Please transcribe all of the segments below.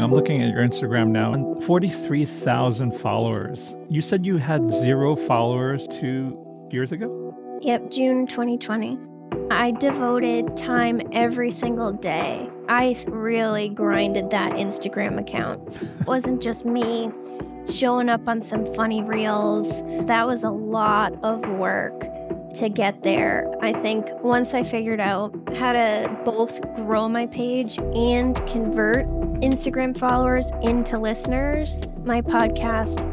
I'm looking at your Instagram now and 43,000 followers. You said you had zero followers two years ago? Yep, June 2020. I devoted time every single day. I really grinded that Instagram account. It wasn't just me showing up on some funny reels. That was a lot of work to get there. I think once I figured out how to both grow my page and convert Instagram followers into listeners, my podcast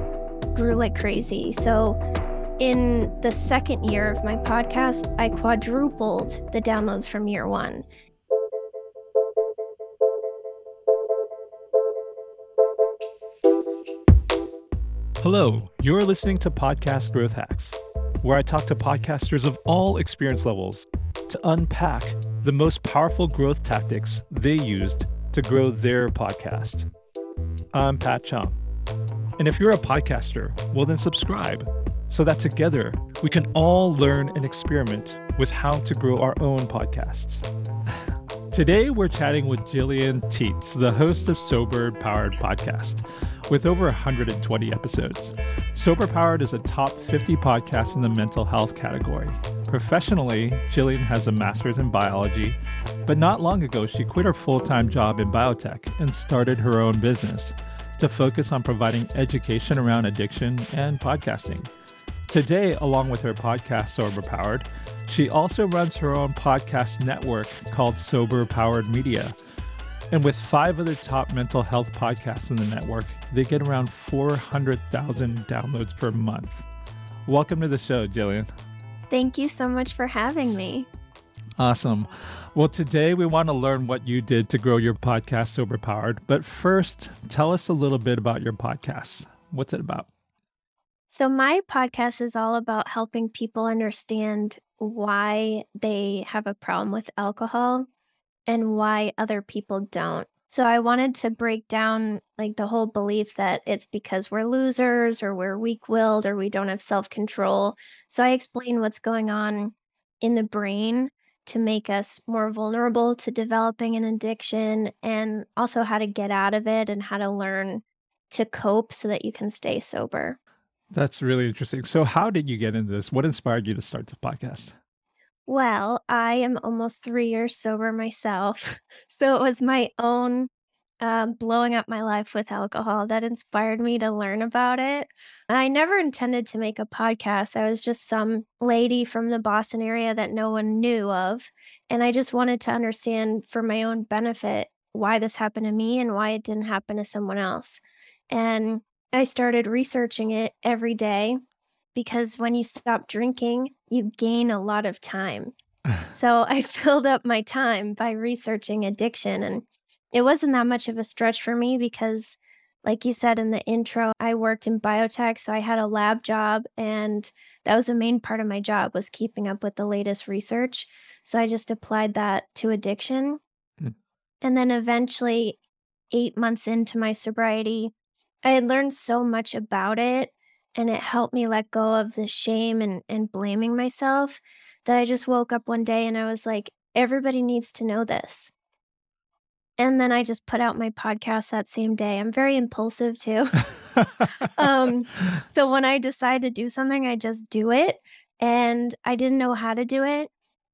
grew like crazy. So in the second year of my podcast, I quadrupled the downloads from year one. Hello, you're listening to Podcast Growth Hacks, where I talk to podcasters of all experience levels to unpack the most powerful growth tactics they used to grow their podcast. I'm Pat Chung. And if you're a podcaster, well, then subscribe so that together we can all learn and experiment with how to grow our own podcasts. Today, we're chatting with Gillian Tietz, the host of Sober Powered Podcast, with over 120 episodes. Sober Powered is a top 50 podcast in the mental health category. Professionally, Gillian has a master's in biology, but not long ago, she quit her full time job in biotech and started her own business to focus on providing education around addiction and podcasting. Today, along with her podcast, Sober Powered, she also runs her own podcast network called Sober Powered Media. And with five other top mental health podcasts in the network, they get around 400,000 downloads per month. Welcome to the show, Gillian. Thank you so much for having me. Awesome. Well, today we want to learn what you did to grow your podcast Sober Powered. But first, tell us a little bit about your podcast. What's it about? So, my podcast is all about helping people understand why they have a problem with alcohol and why other people don't. So, I wanted to break down like the whole belief that it's because we're losers or we're weak willed or we don't have self control. So, I explain what's going on in the brain to make us more vulnerable to developing an addiction and also how to get out of it and how to learn to cope so that you can stay sober. That's really interesting. So, how did you get into this? What inspired you to start the podcast? Well, I am almost three years sober myself. So, it was my own um, blowing up my life with alcohol that inspired me to learn about it. I never intended to make a podcast. I was just some lady from the Boston area that no one knew of. And I just wanted to understand for my own benefit why this happened to me and why it didn't happen to someone else. And I started researching it every day because when you stop drinking, you gain a lot of time. so I filled up my time by researching addiction. And it wasn't that much of a stretch for me because, like you said in the intro, I worked in biotech. So I had a lab job and that was the main part of my job was keeping up with the latest research. So I just applied that to addiction. Mm. And then eventually, eight months into my sobriety, I had learned so much about it and it helped me let go of the shame and, and blaming myself that I just woke up one day and I was like, everybody needs to know this. And then I just put out my podcast that same day. I'm very impulsive too. um, so when I decide to do something, I just do it. And I didn't know how to do it.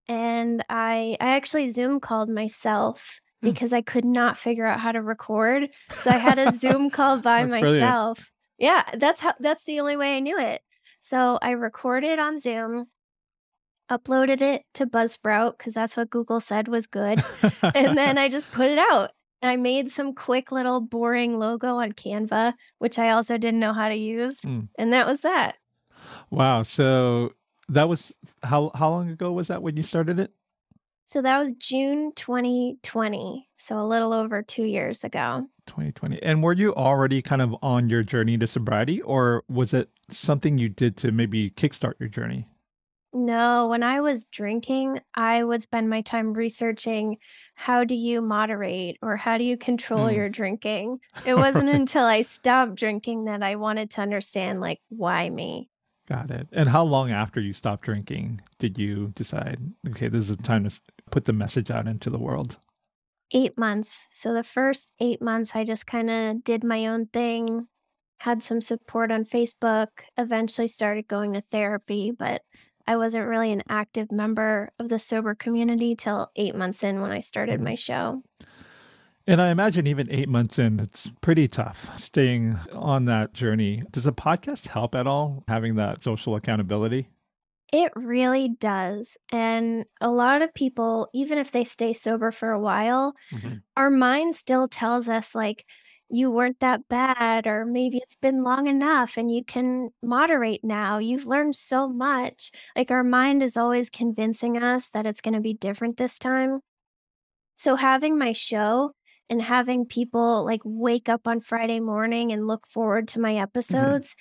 And I I actually Zoom called myself. Because I could not figure out how to record. So I had a Zoom call by myself. Brilliant. Yeah, that's how that's the only way I knew it. So I recorded on Zoom, uploaded it to Buzzsprout because that's what Google said was good. and then I just put it out. And I made some quick little boring logo on Canva, which I also didn't know how to use. Mm. And that was that. Wow. So that was how how long ago was that when you started it? So that was June 2020. So a little over two years ago. 2020. And were you already kind of on your journey to sobriety, or was it something you did to maybe kickstart your journey? No, when I was drinking, I would spend my time researching how do you moderate or how do you control mm. your drinking. It wasn't until I stopped drinking that I wanted to understand, like, why me? Got it. And how long after you stopped drinking did you decide, okay, this is the time to put the message out into the world? 8 months. So the first 8 months, I just kinda did my own thing, had some support on Facebook, eventually started going to therapy, but I wasn't really an active member of the sober community till 8 months in when I started Mhm. my show. And I imagine even 8 months in, it's pretty tough staying on that journey. Does a podcast help at all, having that social accountability? It really does, and a lot of people, even if they stay sober for a while, Mhm. our mind still tells us, like, "You weren't that bad," or "Maybe it's been long enough, and you can moderate now. You've learned so much." Like, our mind is always convincing us that it's gonna be different this time. So having my show and having people, like, wake up on Friday morning and look forward to my Mhm. episodes,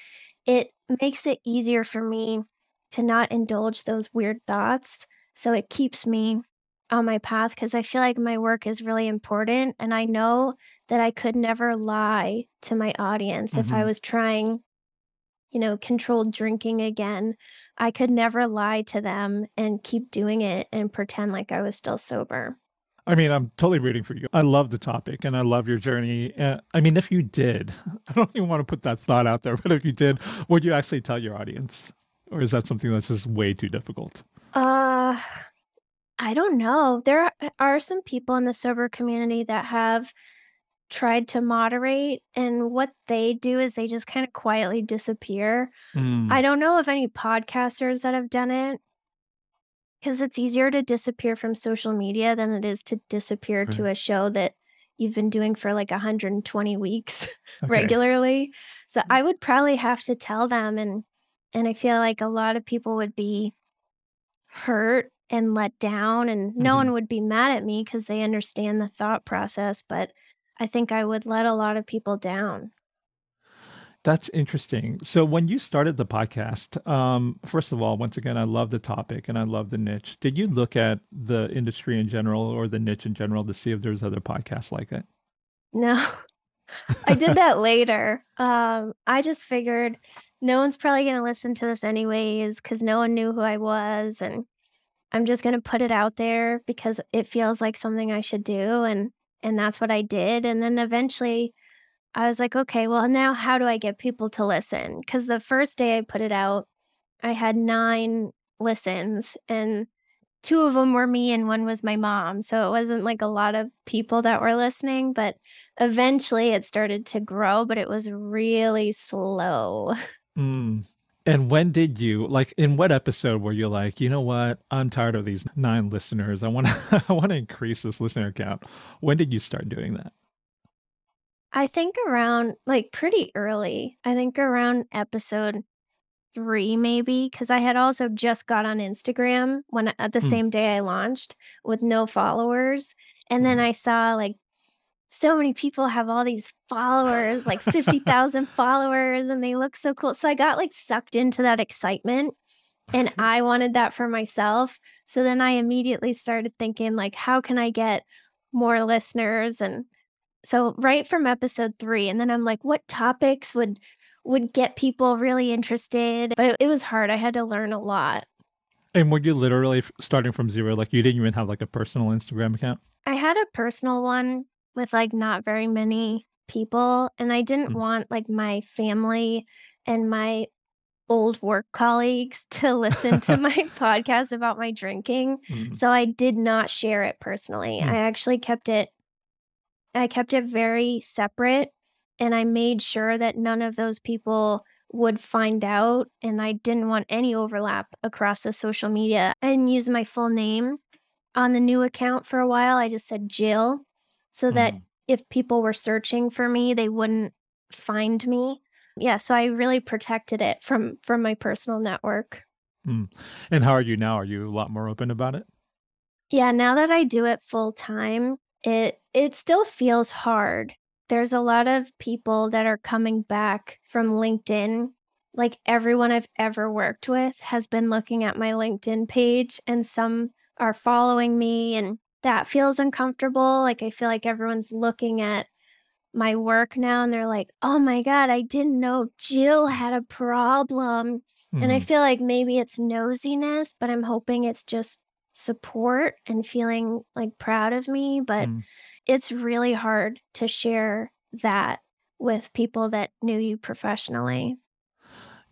it makes it easier for me to not indulge those weird thoughts, so it keeps me on my path because I feel like my work is really important, and I know that I could never lie to my audience if I Mhm. was trying, you know, controlled drinking again. I could never lie to them and keep doing it and pretend like I was still sober. I mean, I'm totally rooting for you. I love the topic, and I love your journey, and I mean, if you did, I don't even wanna put that thought out there, but if you did, would you actually tell your audience? Or is that something that's just way too difficult? Uh, I don't know. There are some people in the sober community that have tried to moderate, and what they do is they just kinda quietly disappear. I Mm. don't know of any podcasters that have done it because it's easier to disappear from social media than it is to disappear to a show that you've been doing for, like, 120 weeks Okay. regularly. So, Mm. I would probably have to tell them, and and I feel like a lot of people would be hurt and let down, and no Mhm. one would be mad at me because they understand the thought process, but I think I would let a lot of people down. That's interesting. So when you started the podcast, um, first of all, once again, I love the topic and I love the niche. Did you look at the industry in general or the niche in general to see if there's other podcasts like it? No. I did that later. Um, I just figured no one's probably gonna listen to this anyways because no one knew who I was, and I'm just gonna put it out there because it feels like something I should do, and and that's what I did, and then eventually, I was like, "Okay, well, now how do I get people to listen? Because the first day I put it out, I had 9 listens, and 2 of them were me and 1 was my mom, so it wasn't, like, a lot of people that were listening, but eventually it started to grow, but it was really slow. Mm. And when did you like, in what episode were you like, "You know what? I'm tired of these 9 listeners. I wanna I wanna increase this listener count." When did you start doing that? I think around like, pretty early. I think around episode 3 maybe cuz I had also just got on Instagram when at the Mm. same day I launched with no followers, and then Mhm. I saw, like, so many people have all these followers, like 50,000 followers, and they look so cool. So I got, like, sucked into that excitement, and mm-hmm. I wanted that for myself. So then I immediately started thinking, like, "How can I get more listeners?" And so right from episode 3, and then I'm like, "What topics would would get people really interested?" But it it was hard, I had to learn a lot. And were you literally starting from 0? Like, you didn't even have, like, a personal Instagram account? I had a personal one with, like, not very many people, and I didn't Mm. want, like, my family and my old work colleagues to listen to my podcast about my drinking, Mm. so I did not share it personally. I Mm. actually kept it I kept it very separate, and I made sure that none of those people would find out, and I didn't want any overlap across the social media. I didn't use my full name on the new account for a while, I just said "Jill," so that Mhm. if people were searching for me, they wouldn't find me. Yeah, so I really protected it from from my personal network. Mm. And how are you now? Are you a lot more open about it? Yeah, now that I do it full time, it it still feels hard. There's a lot of people that are coming back from LinkedIn. Like, everyone I've ever worked with has been looking at my LinkedIn page, and some are following me, and that feels uncomfortable. Like, I feel like everyone's looking at my work now, and they're like, "Oh my god, I didn't know Jill had a problem." And I Mhm. feel like maybe it's nosiness, but I'm hoping it's just support and feeling, like, proud of me, but Mm. it's really hard to share that with people that knew you professionally.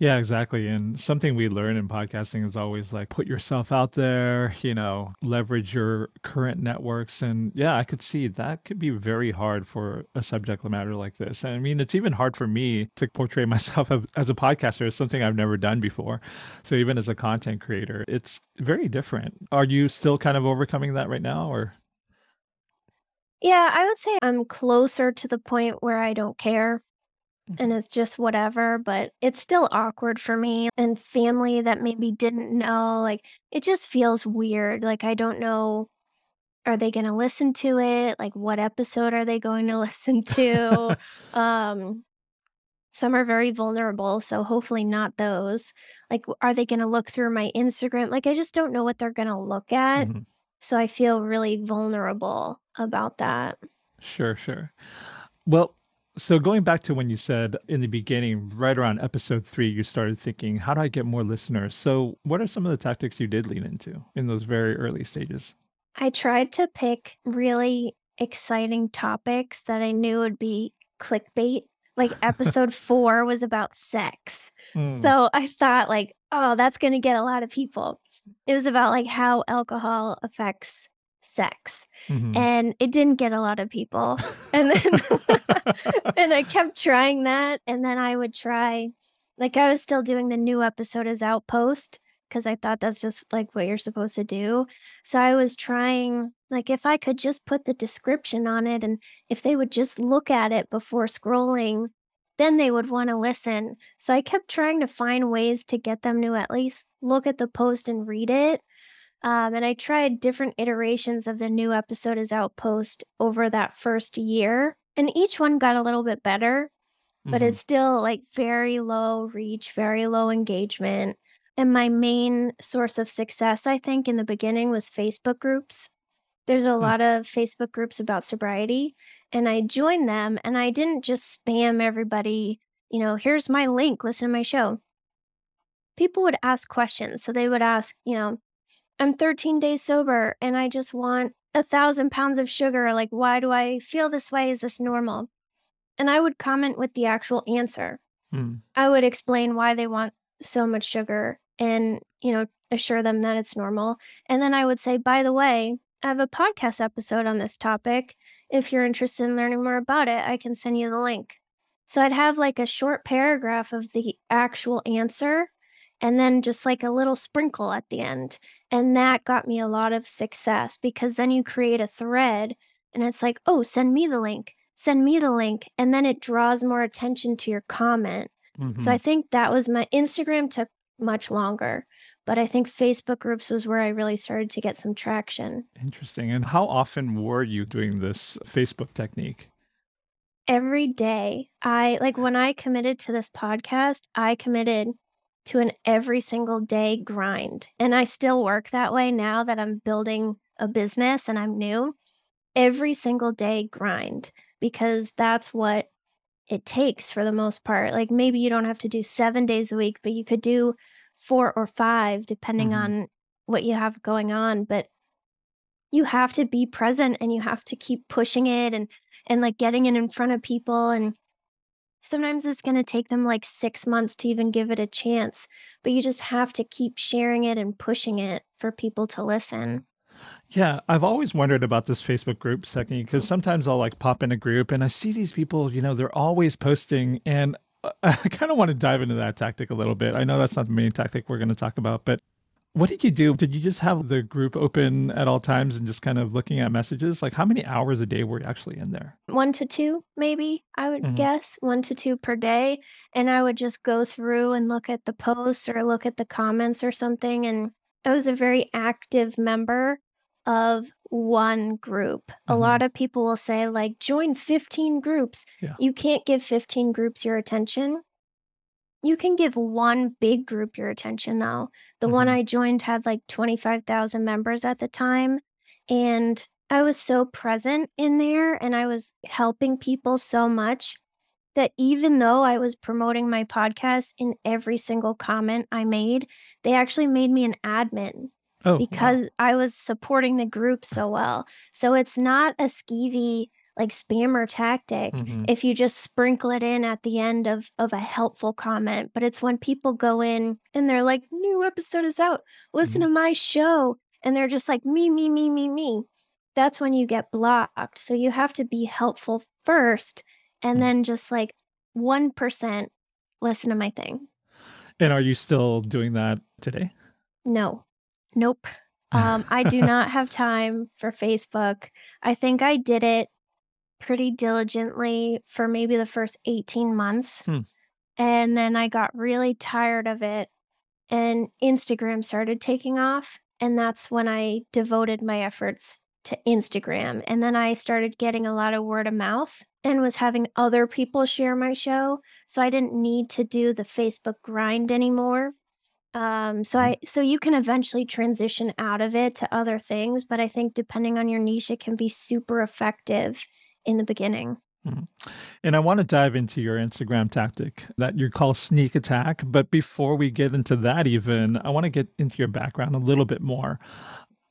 Yeah, exactly. And something we learn in podcasting is always like put yourself out there, you know, leverage your current networks. And yeah, I could see that could be very hard for a subject matter like this. And I mean, it's even hard for me to portray myself as a podcaster as something I've never done before. So even as a content creator, it's very different. Are you still kind of overcoming that right now or? Yeah, I would say I'm closer to the point where I don't care and Mhm. it's just whatever, but it's still awkward for me and family that maybe didn't know. Like, it just feels weird. Like, I don't know, are they going to listen to it? Like, what episode are they going to listen to? Um, some are very vulnerable, so hopefully not those. Like, are they going to look through my Instagram? Like, I just don't know what they're going to look at. Mhm. So I feel really vulnerable about that. Sure, sure. Well, so going back to when you said in the beginning, right around episode three, you started thinking, how do I get more listeners? So, what are some of the tactics you did lean into in those very early stages? I tried to pick really exciting topics that I knew would be clickbait. Like episode 4 was about sex. Mm, So I thought like, "Oh, that's gonna get a lot of people." It was about like how alcohol affects sex, mhm. and it didn't get a lot of people. And then and I kept trying that, and then I would try like I was still doing the new episode as outpost because I thought that's just like what you're supposed to do. So I was trying like if I could just put the description on it and if they would just look at it before scrolling, then they would want to listen. So I kept trying to find ways to get them to at least look at the post and read it. Um, and I tried different iterations of the new episode as outpost over that first year. And each one got a little bit better, but Mhm. it's still like very low reach, very low engagement. And my main source of success, I think, in the beginning was Facebook groups. There's a Mm. lot of Facebook groups about sobriety, and I joined them and I didn't just spam everybody, you know, here's my link, listen to my show. People would ask questions. So they would ask, you know, I'm 13 days sober and I just want a thousand pounds of sugar. Like, why do I feel this way? Is this normal? And I would comment with the actual answer. Mm. I would explain why they want so much sugar and, you know, assure them that it's normal. And then I would say, by the way, I have a podcast episode on this topic. If you're interested in learning more about it, I can send you the link. So I'd have like a short paragraph of the actual answer and then just like a little sprinkle at the end. And that got me a lot of success because then you create a thread and it's like, oh, send me the link, send me the link. And then it draws more attention to your comment. So I Mhm. think that was my Instagram took much longer, but I think Facebook groups was where I really started to get some traction. Interesting. And how often were you doing this Facebook technique? Every day, I like when I committed to this podcast, I committed to an every single day grind. And I still work that way now that I'm building a business and I'm new. Every single day grind because that's what it takes for the most part. Like maybe you don't have to do 7 days a week, but you could do 4 or 5 depending Mhm. on what you have going on, but you have to be present and you have to keep pushing it and and like getting it in front of people and sometimes it's going to take them like 6 months to even give it a chance, but you just have to keep sharing it and pushing it for people to listen. Yeah, I've always wondered about this Facebook group second because sometimes I'll like pop in a group and I see these people, you know, they're always posting and uh, I kind of want to dive into that tactic a little bit. I know that's not the main tactic we're going to talk about, but what did you do? Did you just have the group open at all times and just kind of looking at messages? Like how many hours a day were you actually in there? 1 to 2 maybe, I would hmm guess, 1 to 2 per day, and I would just go through and look at the posts or look at the comments or something, and I was a very active member of one group. A hmm lot of people will say, like, "Join 15 groups." Yeah. You can't give 15 groups your attention. You can give one big group your attention, though. The one hmm I joined had, like, 25,000 members at the time, and I was so present in there, and I was helping people so much that even though I was promoting my podcast in every single comment I made, they actually made me an admin. Oh, wow. because I was supporting the group so well. So it's not a skeevy like spammer tactic Mhm. if you just sprinkle it in at the end of of a helpful comment, but it's when people go in and they're like, "New episode is out. Listen Mhm. to my show." And they're just like, "Me, me, me, me, me." That's when you get blocked. So you have to be helpful first and Mm. then just like 1% listen to my thing. And are you still doing that today? No. Nope. Um, I do not have time for Facebook. I think I did it pretty diligently for maybe the first 18 months. Hmm. And then I got really tired of it, and Instagram started taking off. And that's when I devoted my efforts to Instagram. And then I started getting a lot of word of mouth and was having other people share my show. So I didn't need to do the Facebook grind anymore. Um, so Mhm. I so you can eventually transition out of it to other things, but I think depending on your niche, it can be super effective in the beginning. Mhm. And I want to dive into your Instagram tactic that you call sneak attack. But before we get into that, even, I want to get into your background a little bit more.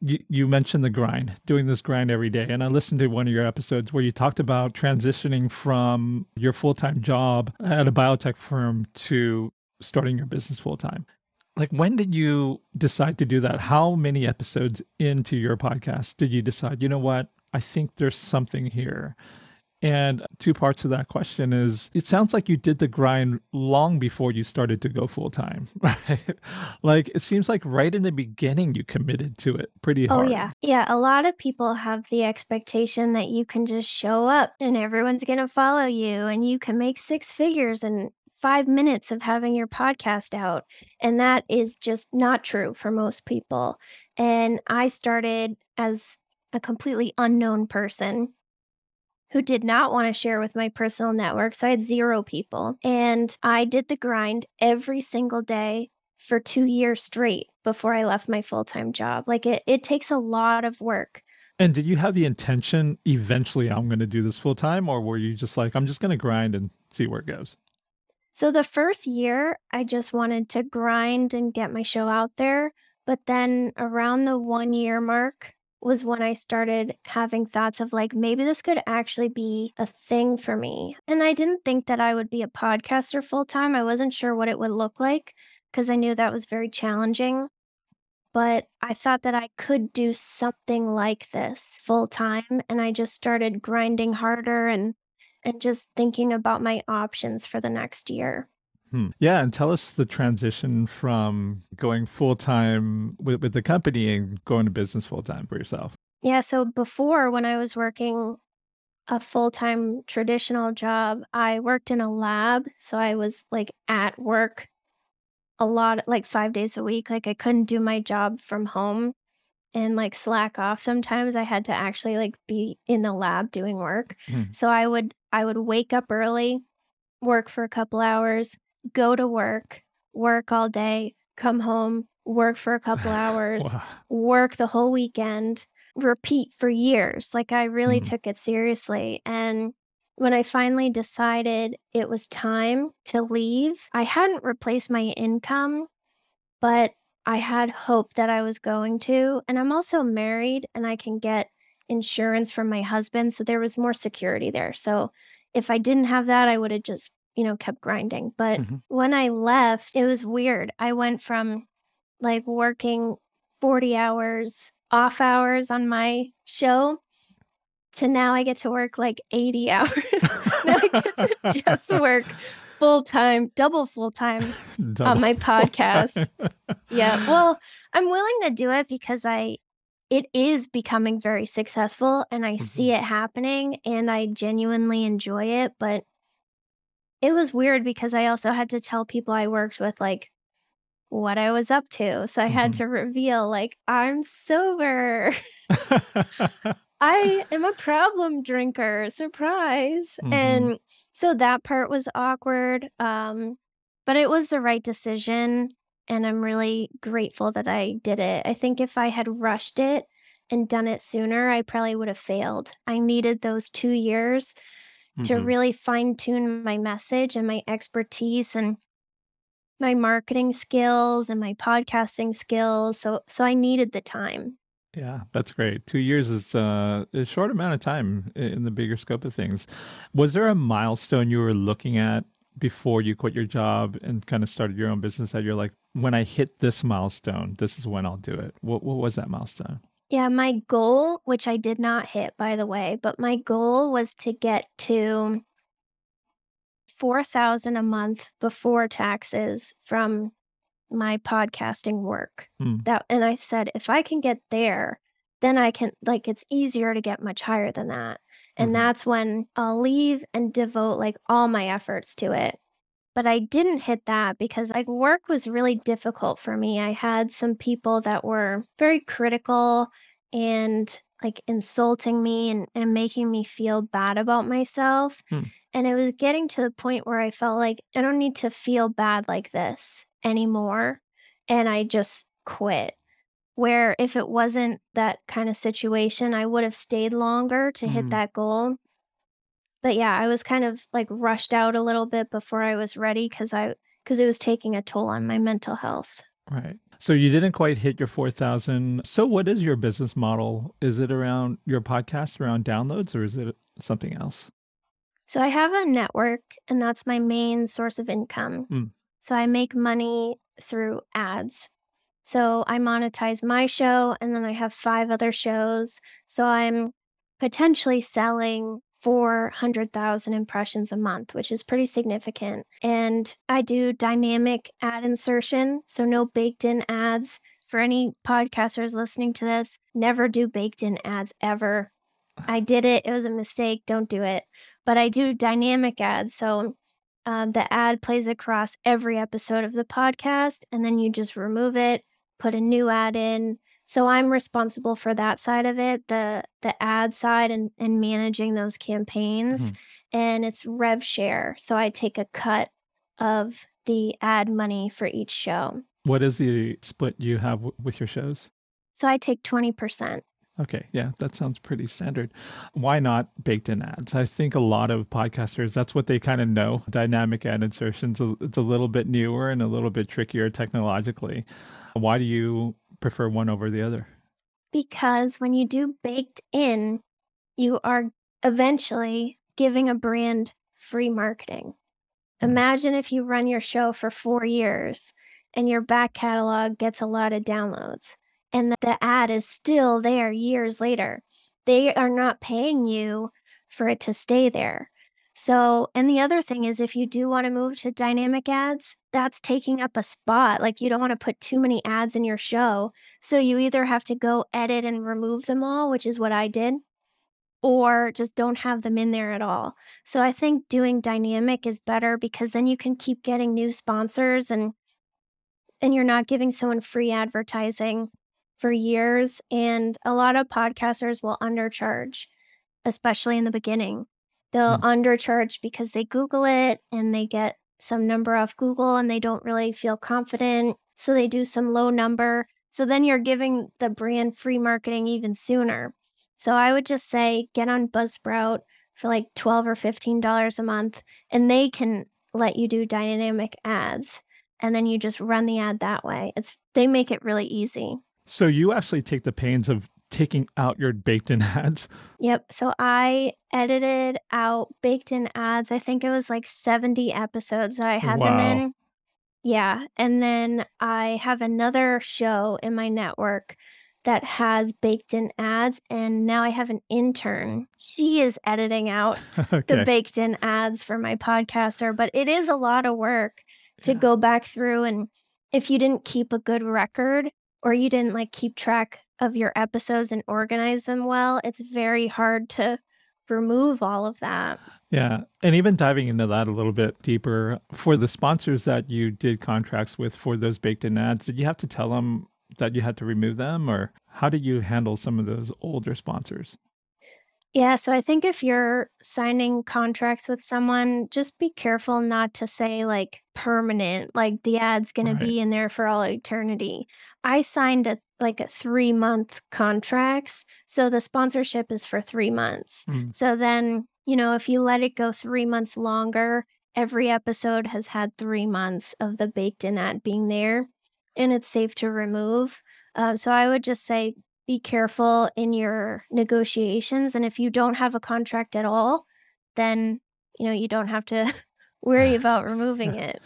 You, you mentioned the grind, doing this grind every day. And I listened to one of your episodes where you talked about transitioning from your full time job at a biotech firm to starting your business full time. Like, when did you decide to do that? How many episodes into your podcast did you decide, you know what? I think there's something here. And two parts of that question is it sounds like you did the grind long before you started to go full time, right? like it seems like right in the beginning you committed to it pretty oh, hard. Oh, yeah. Yeah. A lot of people have the expectation that you can just show up and everyone's going to follow you and you can make six figures in five minutes of having your podcast out. And that is just not true for most people. And I started as a completely unknown person who did not want to share with my personal network. So I had zero people. And I did the grind every single day for two years straight before I left my full time job. Like it, it takes a lot of work. And did you have the intention eventually I'm going to do this full time or were you just like I'm just going to grind and see where it goes? So the first year, I just wanted to grind and get my show out there. But then around the one year mark was when I started having thoughts of like, maybe this could actually be a thing for me. And I didn't think that I would be a podcaster full time. I wasn't sure what it would look like because I knew that was very challenging. But I thought that I could do something like this full time. And I just started grinding harder and and just thinking about my options for the next year. Hmm. Yeah, and tell us the transition from going full time with, with the company and going to business full time for yourself. Yeah, so before when I was working a full-time traditional job, I worked in a lab, so I was like at work a lot like 5 days a week. Like I couldn't do my job from home and like slack off sometimes. I had to actually like be in the lab doing work. Mhm. So I would I would wake up early, work for a couple hours, go to work, work all day, come home, work for a couple hours, Wow. work the whole weekend, repeat for years. Like I really Mhm. took it seriously. And when I finally decided it was time to leave, I hadn't replaced my income, but I had hope that I was going to. And I'm also married and I can get insurance from my husband. So there was more security there. So if I didn't have that, I would have just, you know, kept grinding. But Mhm. when I left, it was weird. I went from like working 40 hours off hours on my show to now I get to work like 80 hours. now I get to just work full time, double full time on my podcast. Yeah. Well, I'm willing to do it because I it is becoming very successful and I see it happening and I genuinely enjoy it, but it was weird because I also had to tell people I worked with like what I was up to. So I had Mhm. to reveal like I'm sober. I am a problem drinker. Surprise. Mhm. And so that part was awkward. Um, but it was the right decision. And I'm really grateful that I did it. I think if I had rushed it and done it sooner, I probably would have failed. I needed those two years to Mhm. really fine tune my message and my expertise and my marketing skills and my podcasting skills. So so I needed the time. Yeah, that's great. Two years is uh, a short amount of time in the bigger scope of things. Was there a milestone you were looking at before you quit your job and kind of started your own business that you're like, when I hit this milestone, this is when I'll do it? What, what was that milestone? Yeah, my goal, which I did not hit, by the way, but my goal was to get to 4000 a month before taxes from my podcasting work. Hmm. That and I said if I can get there, then I can like it's easier to get much higher than that. And Mhm. that's when I'll leave and devote like all my efforts to it. But I didn't hit that because like work was really difficult for me. I had some people that were very critical and like insulting me and, and making me feel bad about myself. Hmm. And it was getting to the point where I felt like I don't need to feel bad like this anymore. And I just quit. Where if it wasn't that kind of situation, I would have stayed longer to hit Mm. that goal. But yeah, I was kind of like rushed out a little bit before I was ready because I because it was taking a toll on my mental health. Right. So you didn't quite hit your 4,000. So what is your business model? Is it around your podcast, around downloads, or is it something else? So I have a network and that's my main source of income. Mm. So I make money through ads. So I monetize my show and then I have five other shows. So I'm potentially selling 400,000 impressions a month, which is pretty significant. And I do dynamic ad insertion, so no baked in ads. For any podcasters listening to this, never do baked in ads ever. I did it, it was a mistake, don't do it. But I do dynamic ads. So um, the ad plays across every episode of the podcast, and then you just remove it, put a new ad in. So I'm responsible for that side of it, the the ad side and, and managing those campaigns. Mhm. And it's rev share. So I take a cut of the ad money for each show. What is the split you have w- with your shows? So I take 20%. Okay, yeah, that sounds pretty standard. Why not baked in ads? I think a lot of podcasters, that's what they kind of know. Dynamic ad insertions, it's a little bit newer and a little bit trickier technologically. Why do you prefer one over the other? Because when you do baked in, you are eventually giving a brand free marketing. Mm. Imagine if you run your show for four years and your back catalog gets a lot of downloads and the ad is still there years later. They are not paying you for it to stay there. So, and the other thing is if you do want to move to dynamic ads, that's taking up a spot. Like you don't want to put too many ads in your show. So you either have to go edit and remove them all, which is what I did, or just don't have them in there at all. So I think doing dynamic is better because then you can keep getting new sponsors and and you're not giving someone free advertising for years and a lot of podcasters will undercharge especially in the beginning. They'll mm. undercharge because they Google it and they get some number off Google and they don't really feel confident. So they do some low number. So then you're giving the brand free marketing even sooner. So I would just say get on Buzzsprout for like 12 or $15 a month and they can let you do dynamic ads and then you just run the ad that way. It's they make it really easy. So you actually take the pains of taking out your baked in ads. Yep. So I edited out baked in ads. I think it was like 70 episodes that I had them in. Yeah. And then I have another show in my network that has baked in ads. And now I have an intern. She is editing out the baked in ads for my podcaster, but it is a lot of work to Yeah. go back through. And if you didn't keep a good record or you didn't like keep track of your episodes and organize them well, it's very hard to remove all of that. Yeah. And even diving into that a little bit deeper, for the sponsors that you did contracts with for those baked in ads, did you have to tell them that you had to remove them or how did you handle some of those older sponsors? Yeah, so I think if you're signing contracts with someone, just be careful not to say like permanent, like the ad's going Right. to be in there for all eternity. I signed a like a 3 month contracts, so the sponsorship is for 3 months. Mm. So then, you know, if you let it go 3 months longer every episode has had three months of the baked in ad being there and it's safe to remove. Um, so I would just say be careful in your negotiations. And if you don't have a contract at all, then you know you don't have to worry about removing it.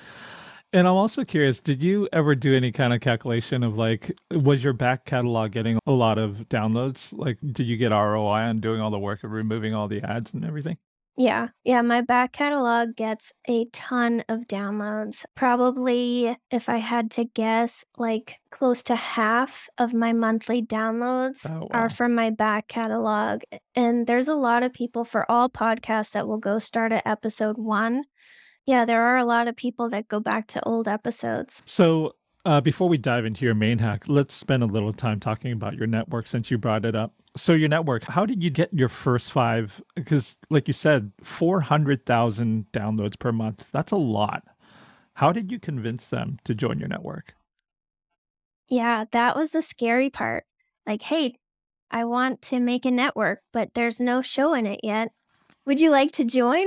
And I'm also curious, did you ever do any kind of calculation of like, was your back catalog getting a lot of downloads? Like, did you get ROI on doing all the work of removing all the ads and everything? Yeah. Yeah. My back catalog gets a ton of downloads. Probably, if I had to guess, like close to half of my monthly downloads Oh, are from my back catalog. And there's a lot of people for all podcasts that will go start at episode one. Yeah, there are a lot of people that go back to old episodes. So, uh, before we dive into your main hack, let's spend a little time talking about your network since you brought it up. So, your network, how did you get your first five? Because, like you said, 400,000 downloads per month. That's a lot. How did you convince them to join your network? Yeah, that was the scary part. Like, hey, I want to make a network, but there's no show in it yet. Would you like to join?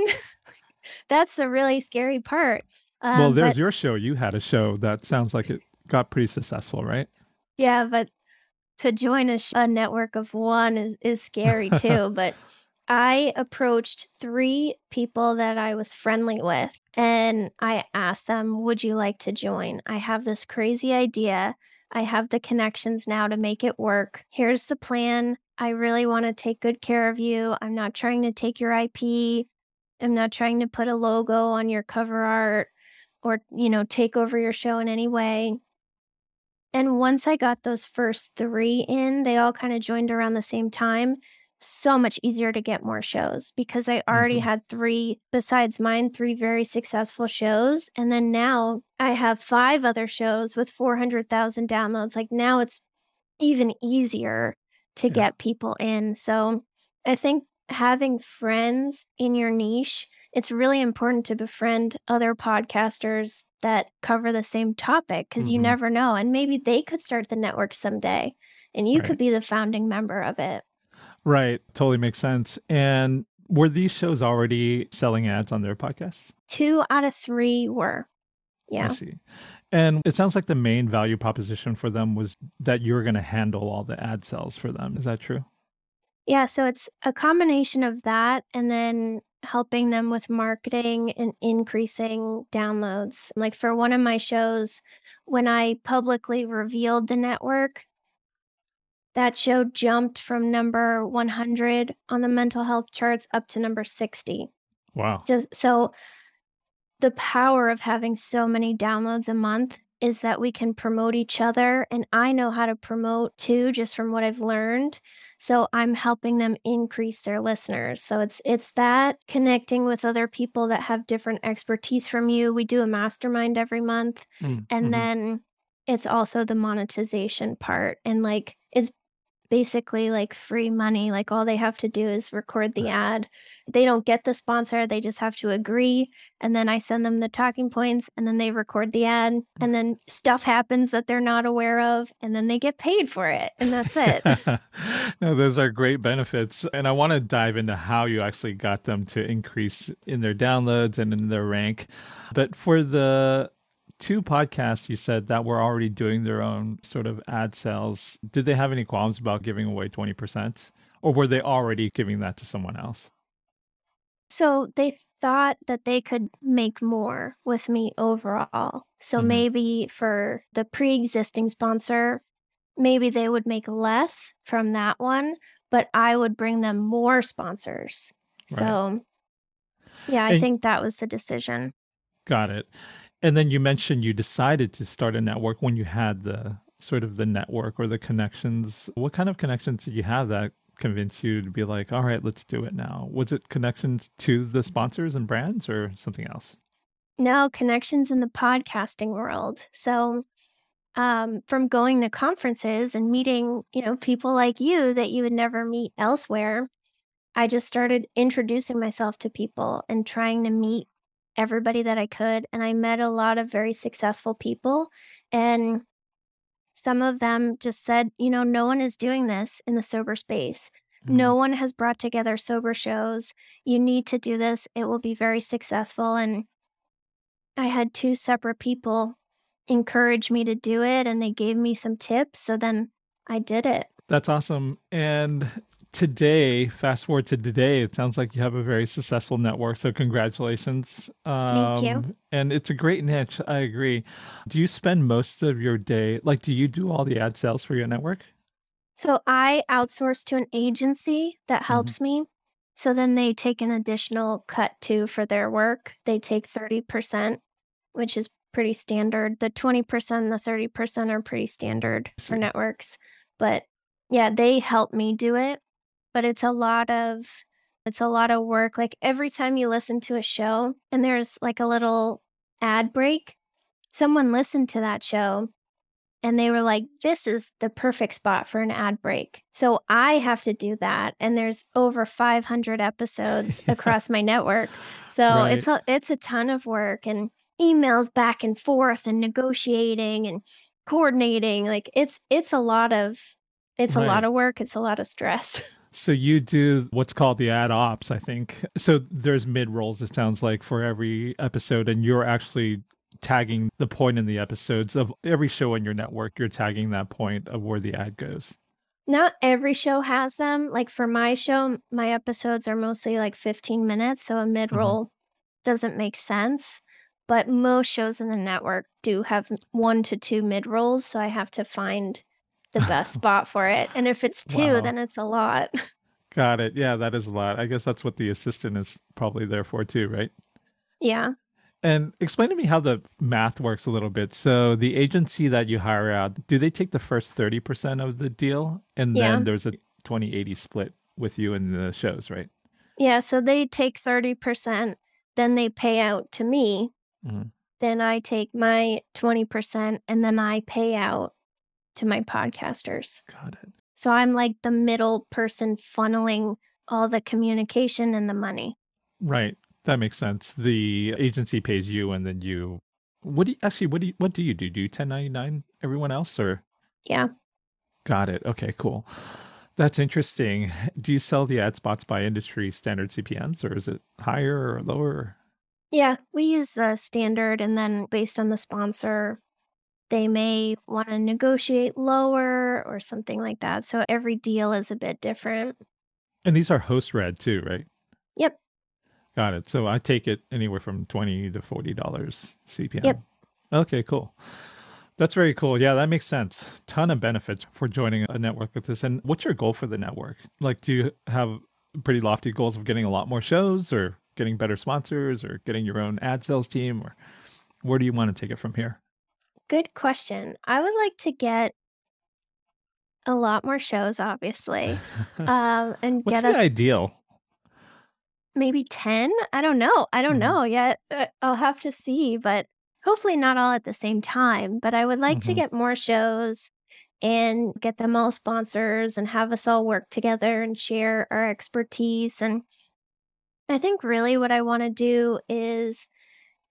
That's the really scary part. Well, Um, there's but your show. You had a show that sounds like it got pretty successful, right? yeah, but to join a, sh- a network of one is, is scary too. But I approached three people that I was friendly with and I asked them, Would you like to join? I have this crazy idea. I have the connections now to make it work. Here's the plan. I really want to take good care of you. I'm not trying to take your IP. I'm not trying to put a logo on your cover art or, you know, take over your show in any way. And once I got those first three in, they all kind of joined around the same time. So much easier to get more shows because I already hmm had three, besides mine, three very successful shows. And then now I have five other shows with 400,000 downloads. Like now it's even easier to Yeah. get people in. So I think having friends in your niche, it's really important to befriend other podcasters that cover the same topic because you hmm never know. And maybe they could start the network someday and you could be the founding member of it. Right. Totally makes sense. And were these shows already selling ads on their podcasts? Two out of three were. Yeah. I see. And it sounds like the main value proposition for them was that you were going to handle all the ad sales for them. Is that true? Yeah. So it's a combination of that and then helping them with marketing and increasing downloads. Like for one of my shows, when I publicly revealed the network, that show jumped from number 100 on the mental health charts up to number 60. Wow. Just so the power of having so many downloads a month is that we can promote each other and I know how to promote too just from what I've learned. So I'm helping them increase their listeners. So it's it's that connecting with other people that have different expertise from you. We do a mastermind every month and Mm-hmm. then it's also the monetization part and like it's basically like free money. Like all they have to do is record the ad. They don't get the sponsor, they just have to agree. And then I send them the talking points and then they record the ad. And mm. then stuff happens that they're not aware of. And then they get paid for it. And that's it. no, those are great benefits. And I want to dive into how you actually got them to increase in their downloads and in their rank. But for the two podcasts you said that were already doing their own sort of ad sales, did they have any qualms about giving away 20%? Or were they already giving that to someone else? So they thought that they could make more with me overall. So hmm maybe for the pre existing sponsor, maybe they would make less from that one, but I would bring them more sponsors. Right. So yeah, I And think that was the decision. got it. And then you mentioned you decided to start a network when you had the sort of the network or the connections. What kind of connections did you have that convinced you to be like, all right, let's do it now? Was it connections to the sponsors and brands or something else? No connections in the podcasting world. So um, from going to conferences and meeting, you know, people like you that you would never meet elsewhere, I just started introducing myself to people and trying to meet everybody that I could. And I met a lot of very successful people. And some of them just said, you know, no one is doing this in the sober space. No Mm, one has brought together sober shows. You need to do this. It will be very successful. And I had two separate people encourage me to do it and they gave me some tips. So then I did it. That's awesome. And today, fast forward to today, it sounds like you have a very successful network. So congratulations. Thank you. Um, and it's a great niche. I agree. Do you spend most of your day, like, do you do all the ad sales for your network? So I outsource to an agency that hmm helps me. So then they take an additional cut too for their work. They take 30%, which is pretty standard. The 20%, and the 30% are pretty standard for networks. But yeah, they help me do it, but it's a lot of it's a lot of work. Like every time you listen to a show and there's like a little ad break, someone listened to that show and they were like, this is the perfect spot for an ad break. So I have to do that. And there's over 500 episodes across my network. So Right. it's a, it's a ton of work and emails back and forth and negotiating and coordinating. Like it's, it's a lot of, it's a lot of work. It's a lot of stress. So you do what's called the ad ops, I think. So there's mid rolls, it sounds like, for every episode, and you're actually tagging the point in the episodes of every show on your network. You're tagging that point of where the ad goes. Not every show has them. Like for my show, my episodes are mostly like 15 minutes. So a mid hmm roll doesn't make sense. But most shows in the network do have one to two mid rolls. So I have to find the best spot for it. And if it's two, Wow. then it's a lot. Got it. Yeah, that is a lot. I guess that's what the assistant is probably there for too, right? yeah. And explain to me how the math works a little bit. So the agency that you hire out, do they take the first 30% of the deal? And Yeah. then there's a 20 80 split with you and the shows, right? Yeah. So they take 30%, then they pay out to me. Mhm. Then I take my 20%, and then I pay out to my podcasters. Got it. So I'm like the middle person funneling all the communication and the money. Right. That makes sense. The agency pays you and then you what do you actually what do you what do you do? Do you 1099 everyone else or Yeah. got it. Okay, cool. That's interesting. Do you sell the ad spots by industry standard CPMs or is it higher or lower? Yeah. We use the standard and then based on the sponsor, they may want to negotiate lower or something like that. So every deal is a bit different. And these are host read too, right? Yep. Got it. So I take it anywhere from 20 to $40 CPM. Yep. Okay, cool. That's very cool. Yeah, that makes sense. Ton of benefits for joining a network like this. And what's your goal for the network? Like, do you have pretty lofty goals of getting a lot more shows or getting better sponsors or getting your own ad sales team? Or where do you want to take it from here? Good question. I would like to get a lot more shows, obviously, um, and What's get the us ideal? maybe 10. I don't know. I don't hmm know yet. Uh, I'll have to see, but hopefully not all at the same time. But I would like to hmm get more shows and get them all sponsors and have us all work together and share our expertise. And I think really what I want to do is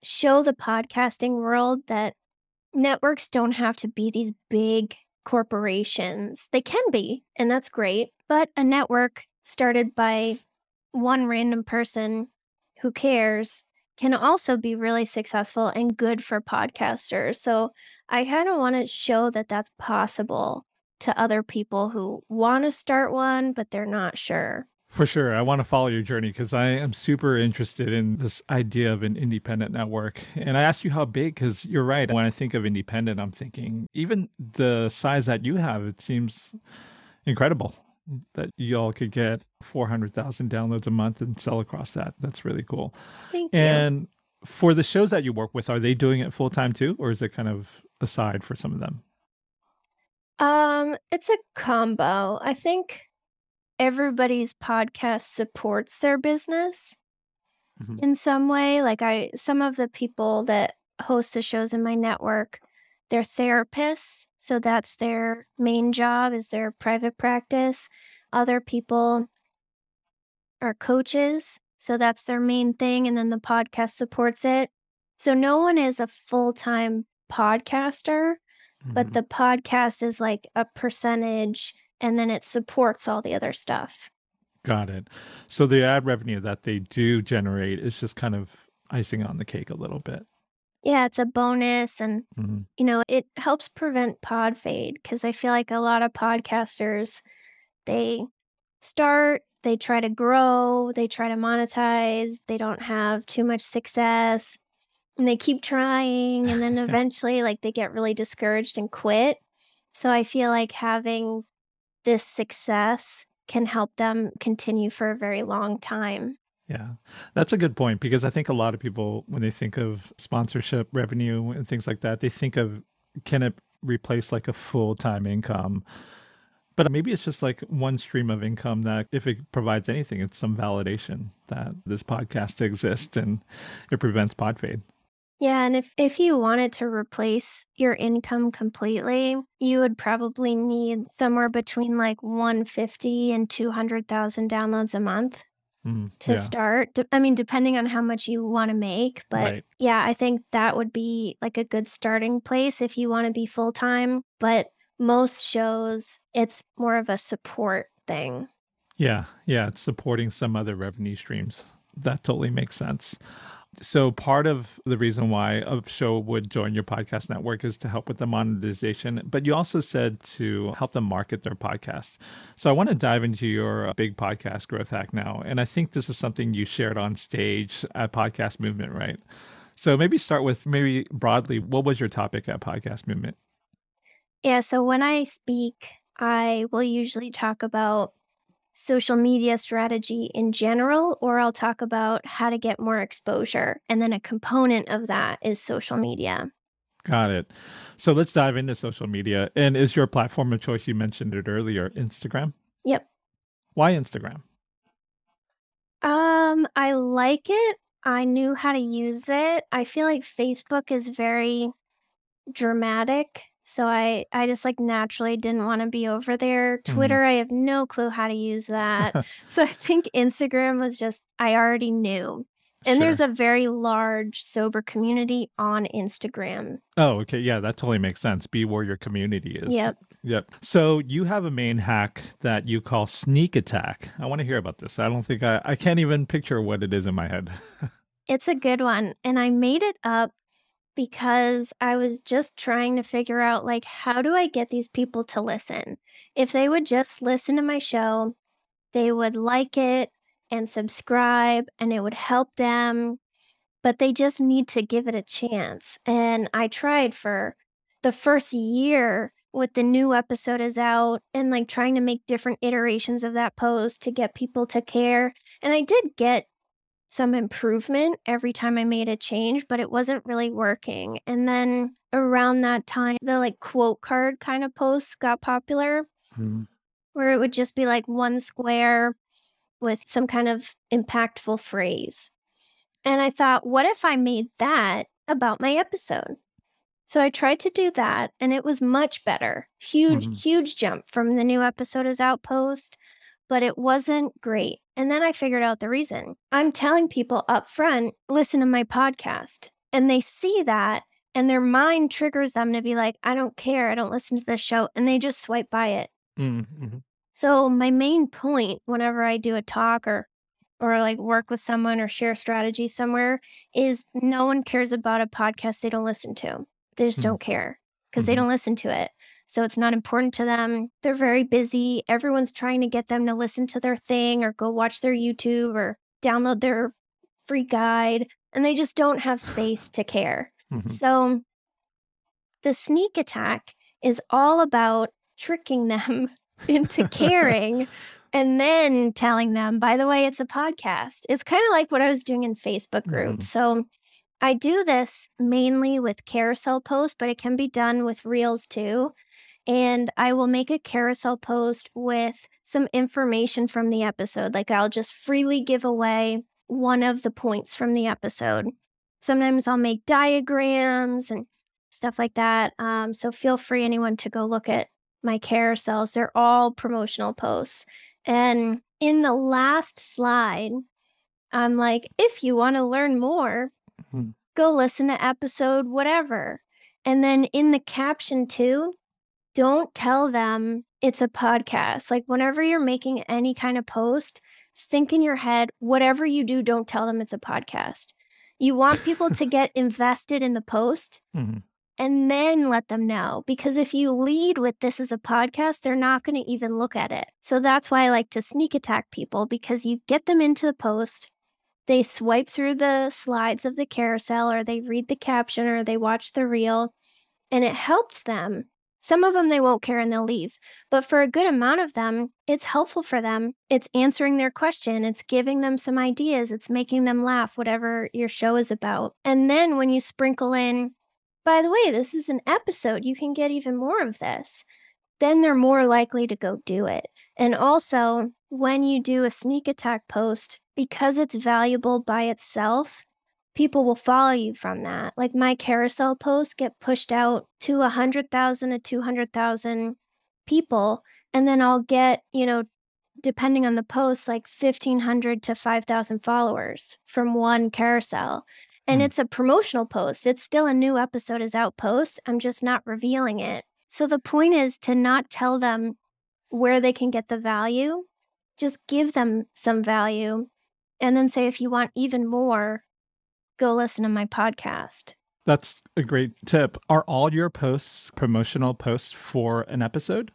show the podcasting world that networks don't have to be these big corporations. They can be, and that's great. But a network started by one random person who cares can also be really successful and good for podcasters. So I kind of want to show that that's possible to other people who want to start one, but they're not sure. For sure. I want to follow your journey because I am super interested in this idea of an independent network. And I asked you how big because you're right. When I think of independent, I'm thinking even the size that you have, it seems incredible that y'all could get 400,000 downloads a month and sell across that. That's really cool. Thank you. And for the shows that you work with, are they doing it full time too? Or is it kind of aside for some of them? Um, it's a combo. I think everybody's podcast supports their business Mhm. in some way. Like I some of the people that host the shows in my network, they're therapists, so that's their main job is their private practice. Other people are coaches, so that's their main thing and then the podcast supports it. So no one is a full-time podcaster, but Mhm. the podcast is like a percentage and then it supports all the other stuff. Got it. So the ad revenue that they do generate is just kind of icing on the cake a little bit. Yeah, it's a bonus and Mhm. you know, it helps prevent pod fade because I feel like a lot of podcasters, they start, they try to grow, they try to monetize, they don't have too much success, and they keep trying, and then eventually, like, they get really discouraged and quit. So I feel like having this success can help them continue for a very long time. Yeah, that's a good point because I think a lot of people, when they think of sponsorship revenue and things like that, they think of can it replace like a full time income? But maybe it's just like one stream of income that, if it provides anything, it's some validation that this podcast exists and it prevents pod fade. Yeah, and if if you wanted to replace your income completely, you would probably need somewhere between like 150 and 200,000 downloads a month Mm, to yeah, start. I mean, depending on how much you want to make, but right. yeah, I think that would be like a good starting place if you want to be full time. But most shows, it's more of a support thing. Yeah, yeah, it's supporting some other revenue streams. That totally makes sense. So part of the reason why a show would join your podcast network is to help with the monetization, but you also said to help them market their podcast. So I want to dive into your uh, big podcast growth hack now, and I think this is something you shared on stage at Podcast Movement, right? So maybe start with maybe broadly, what was your topic at Podcast Movement? Yeah, so when I speak, I will usually talk about social media strategy in general, or I'll talk about how to get more exposure. And then a component of that is social media. Got it. So let's dive into social media. And is your platform of choice, you mentioned it earlier, Instagram? Yep. Why Instagram? Um, I like it. I knew how to use it. I feel like Facebook is very dramatic. So I I just like naturally didn't want to be over there. Mhm. Twitter, I have no clue how to use that. So I think Instagram was just I already knew. And there's Sure. a very large sober community on Instagram. Oh, okay. Yeah, that totally makes sense. Be where your community is. Yep. Yep. So you have a main hack that you call sneak attack. I want to hear about this. I don't think I, I can't even picture what it is in my head. It's a good one. And I made it up because I was just trying to figure out like how do I get these people to listen? If they would just listen to my show, they would like it and subscribe and it would help them, but they just need to give it a chance. And I tried for the first year with the new episode is out and like trying to make different iterations of that post to get people to care. And I did get some improvement every time I made a change, but it wasn't really working. And then around that time, the like quote card kind of posts got popular Mhm. where it would just be like one square with some kind of impactful phrase. And I thought, what if I made that about my episode? So I tried to do that and it was much better. Huge, huge jump from the new episode is out post, but it wasn't great. And then I figured out the reason. I'm telling people up front, listen to my podcast. And they see that and their mind triggers them to be like, I don't care. I don't listen to this show. And they just swipe by it. Mm, mhm. So my main point whenever I do a talk or or like work with someone or share strategy somewhere is no one cares about a podcast they don't listen to. They just Mm, don't care because they mhm. don't listen to it. So it's not important to them. They're very busy. Everyone's trying to get them to listen to their thing or go watch their YouTube or download their free guide and they just don't have space to care. Mhm. So the sneak attack is all about tricking them into caring and then telling them, by the way, it's a podcast. It's kind of like what I was doing in Facebook groups. Mhm. So I do this mainly with carousel posts, but it can be done with reels too. And I will make a carousel post with some information from the episode. Like I'll just freely give away one of the points from the episode. Sometimes I'll make diagrams and stuff like that. Um, so feel free, anyone, to go look at my carousels. They're all promotional posts. And in the last slide, I'm like, if you want to learn more, Mhm. go listen to episode whatever. And then in the caption, too, don't tell them it's a podcast. Like, whenever you're making any kind of post, think in your head, whatever you do, don't tell them it's a podcast. You want people to get invested in the post Mhm. and then let them know. Because if you lead with this as a podcast, they're not going to even look at it. So that's why I like to sneak attack people because you get them into the post, they swipe through the slides of the carousel, or they read the caption, or they watch the reel, and it helps them. Some of them they won't care and they'll leave. But for a good amount of them, it's helpful for them. It's answering their question, it's giving them some ideas, it's making them laugh, whatever your show is about. And then when you sprinkle in, by the way, this is an episode, you can get even more of this, then they're more likely to go do it. And also, when you do a sneak attack post, because it's valuable by itself, people will follow you from that. Like my carousel posts get pushed out to 100,000 to 200,000 people. And then I'll get, you know, depending on the post, like 1,500 to 5,000 followers from one carousel. And Hmm. it's a promotional post. It's still a new episode is out post. I'm just not revealing it. So the point is to not tell them where they can get the value, just give them some value. And then say, if you want even more, go listen to my podcast. That's a great tip. Are all your posts promotional posts for an episode?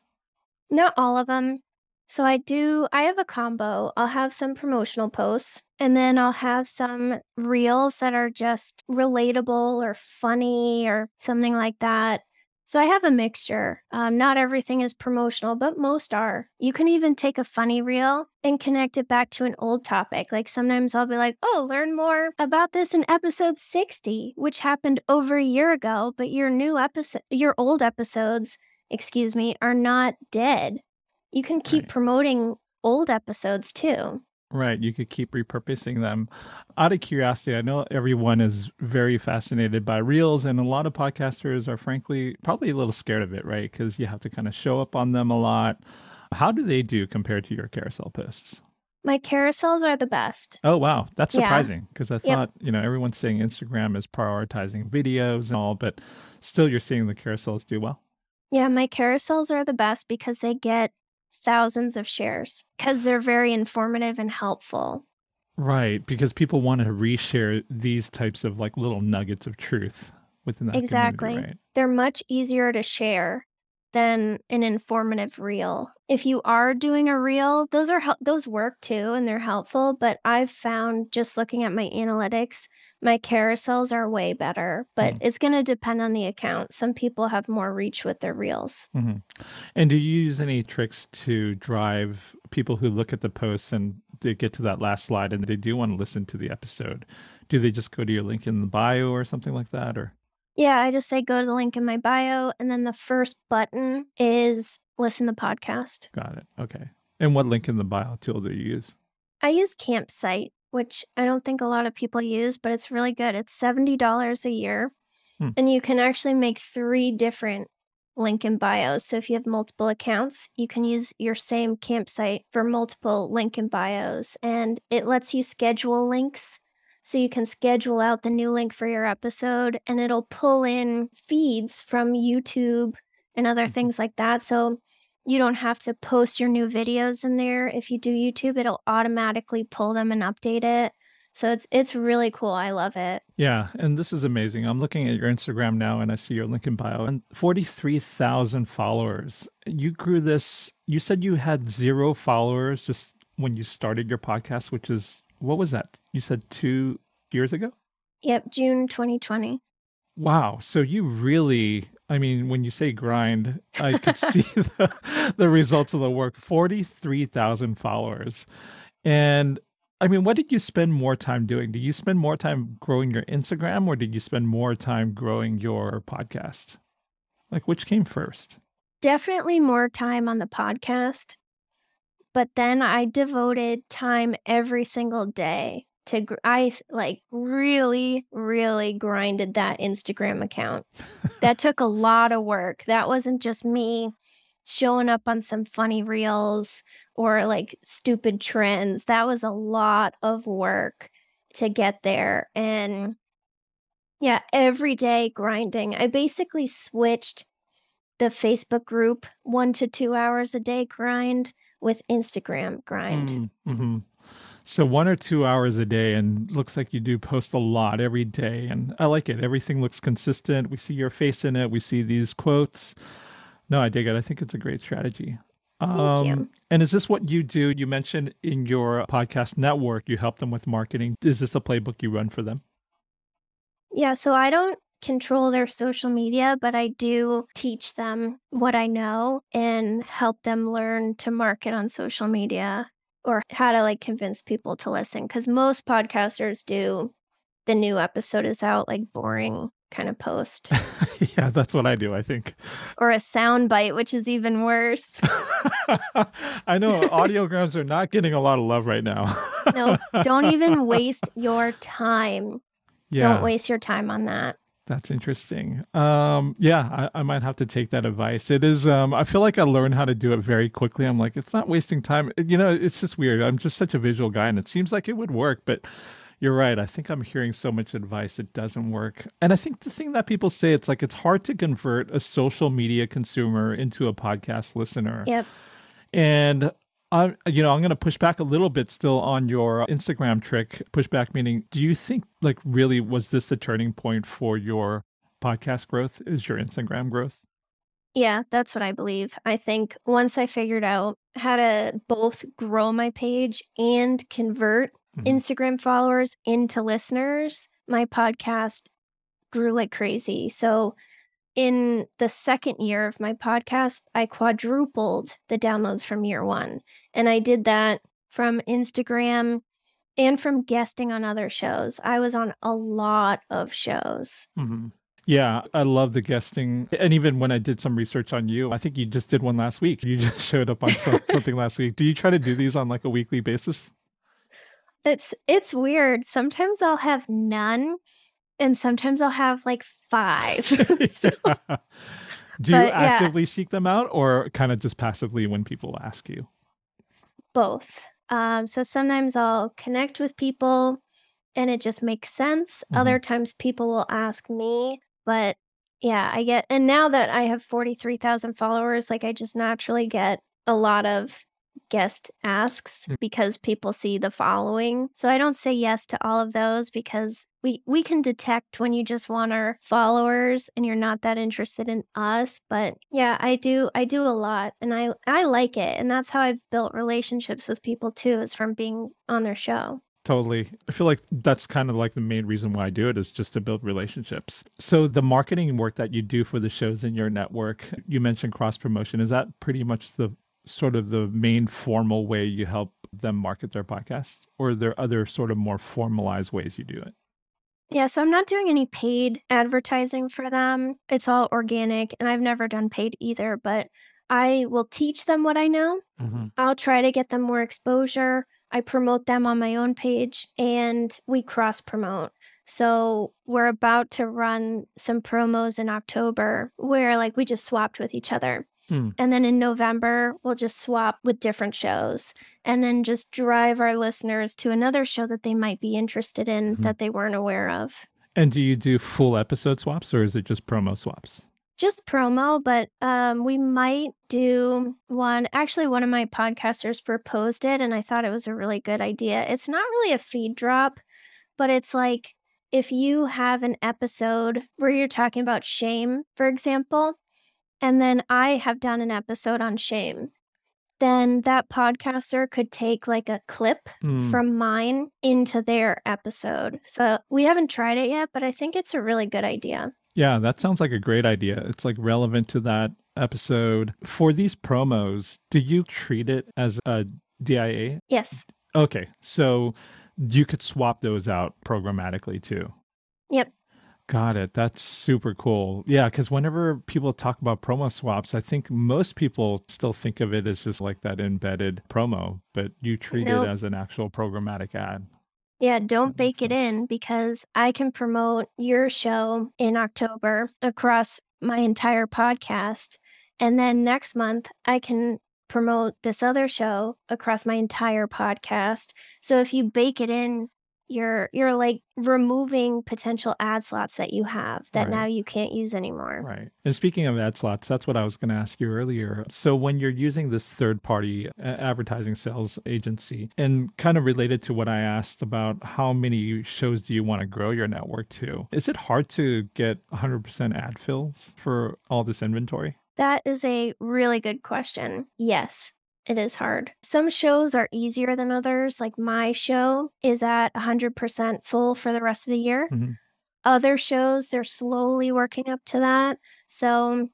Not all of them. So I do, I have a combo. I'll have some promotional posts and then I'll have some reels that are just relatable or funny or something like that. So I have a mixture. Um, not everything is promotional, but most are. You can even take a funny reel and connect it back to an old topic. Like sometimes I'll be like, oh, learn more about this in episode 60, which happened over a year ago, but your new episode, your old episodes, excuse me, are not dead. You can keep Right. promoting old episodes too. Right. You could keep repurposing them. Out of curiosity, I know everyone is very fascinated by reels, and a lot of podcasters are frankly probably a little scared of it, right? Because you have to kind of show up on them a lot. How do they do compared to your carousel posts? My carousels are the best. Oh, wow. That's Yeah. surprising because I thought, you know, everyone's saying Instagram is prioritizing videos and all, but still you're seeing the carousels do well. Yeah, my carousels are the best because they get thousands of shares because they're very informative and helpful. Right. Because people want to reshare these types of like little nuggets of truth within that Exactly. right? They're much easier to share than an informative reel. If you are doing a reel, those are those work too and they're helpful, but I've found just looking at my analytics, my carousels are way better, but Mm. it's going to depend on the account. Some people have more reach with their reels. hmm And do you use any tricks to drive people who look at the posts and they get to that last slide and they do want to listen to the episode? Do they just go to your link in the bio or something like that? Or Yeah, I just say go to the link in my bio and then the first button is listen to podcast. got it. Okay. And what link in the bio tool do you use? I use Campsite, which I don't think a lot of people use, but it's really good. It's $70 a year. Hmm. And you can actually make three different link in bios. So if you have multiple accounts, you can use your same campsite for multiple link in bios. And it lets you schedule links. So you can schedule out the new link for your episode and it'll pull in feeds from YouTube and other Mhm. things like that. So you don't have to post your new videos in there. If you do YouTube, it'll automatically pull them and update it. So it's it's really cool. I love it. Yeah, and this is amazing. I'm looking at your Instagram now and I see your link in bio and 43,000 followers. You grew this, you said you had zero followers just when you started your podcast, which is, what was that? You said two years ago? Yep, June 2020. Wow. So you really, I mean, when you say grind, I could see the, the results of the work 43,000 followers. And I mean, what did you spend more time doing? Did you spend more time growing your Instagram or did you spend more time growing your podcast? Like, which came first? Definitely more time on the podcast. But then I devoted time every single day to gr- I like really really grinded that Instagram account. that took a lot of work. That wasn't just me showing up on some funny reels or like stupid trends. That was a lot of work to get there. And yeah, every day grinding. I basically switched the Facebook group one to two hours a day grind with Instagram grind. Mm, hmm So one or two hours a day, and looks like you do post a lot every day, and I like it. Everything looks consistent. We see your face in it. We see these quotes. No, I dig it. I think it's a great strategy. Um, and is this what you do? You mentioned in your podcast network, you help them with marketing. Is this a playbook you run for them? Yeah, so I don't control their social media, but I do teach them what I know and help them learn to market on social media or how to like convince people to listen. Cause most podcasters do the new episode is out, like boring kind of post yeah, that's what I do, I think. or a sound bite, which is even worse. I know audiograms are not getting a lot of love right now. No, don't even waste your time. yeah, Don't waste your time on that. That's interesting. Um, yeah, I, I might have to take that advice. It is, um, I feel like I learned how to do it very quickly. I'm like, it's not wasting time. You know, it's just weird. I'm just such a visual guy and it seems like it would work, but you're right. I think I'm hearing so much advice, it doesn't work. And I think the thing that people say, it's like it's hard to convert a social media consumer into a podcast listener. Yep. And I, you know, I'm going to push back a little bit still on your Instagram trick. Pushback meaning, do you think like really was this the turning point for your podcast growth? Is your Instagram growth? Yeah, that's what I believe. I think once I figured out how to both grow my page and convert Mhm. Instagram followers into listeners, my podcast grew like crazy. So, in the second year of my podcast, I quadrupled the downloads from year one. And I did that from Instagram and from guesting on other shows. I was on a lot of shows. Mhm. Yeah, I love the guesting. And even when I did some research on you, I think you just did one last week. You just showed up on some, something last week. Do you try to do these on like a weekly basis? It's it's weird. Sometimes I'll have none and sometimes I'll have like 5. So Yeah. Do you but yeah, actively seek them out or kind of just passively when people ask you? both. Um, so sometimes I'll connect with people and it just makes sense. Mhm. Other times people will ask me, but yeah, I get and now that I have 43,000 followers, like I just naturally get a lot of guest asks Mm. because people see the following. So I don't say yes to all of those because we we can detect when you just want our followers and you're not that interested in us, but yeah, I do I do a lot and I I like it and that's how I've built relationships with people too is from being on their show. Totally. I feel like that's kind of like the main reason why I do it is just to build relationships. So the marketing work that you do for the shows in your network, you mentioned cross promotion. Is that pretty much the sort of the main formal way you help them market their podcast or are there other sort of more formalized ways you do it? Yeah, so I'm not doing any paid advertising for them. It's all organic and I've never done paid either, but I will teach them what I know. Mhm. I'll try to get them more exposure. I promote them on my own page and we cross promote. So we're about to run some promos in October where like we just swapped with each other. Hmm. And then in November, we'll just swap with different shows and then just drive our listeners to another show that they might be interested in Mhm. that they weren't aware of. And do you do full episode swaps or is it just promo swaps? Just promo, but um, we might do one. Actually, one of my podcasters proposed it, and I thought it was a really good idea. It's not really a feed drop, but it's like if you have an episode where you're talking about shame, for example, and then I have done an episode on shame, then that podcaster could take like a clip Hmm. from mine into their episode. So we haven't tried it yet, but I think it's a really good idea. Yeah, that sounds like a great idea. It's like relevant to that episode. For these promos, do you treat it as a DIA? Yes. Okay, so you could swap those out programmatically too. Yep. Got it. That's super cool. Yeah, because whenever people talk about promo swaps, I think most people still think of it as just like that embedded promo, but you treat it as an actual programmatic ad. Yeah, don't bake it in because I can promote your show in October across my entire podcast. And then next month, I can promote this other show across my entire podcast. So if you bake it in you're you're like removing potential ad slots that you have that Right. now you can't use anymore. Right. And speaking of ad slots, that's what I was going to ask you earlier. So, when you're using this third party uh, advertising sales agency, and kind of related to what I asked about how many shows do you want to grow your network to, is it hard to get 100% ad fills for all this inventory? That is a really good question. Yes, it is hard. Some shows are easier than others. Like my show is at 100% full for the rest of the year. Mhm. Other shows, they're slowly working up to that. So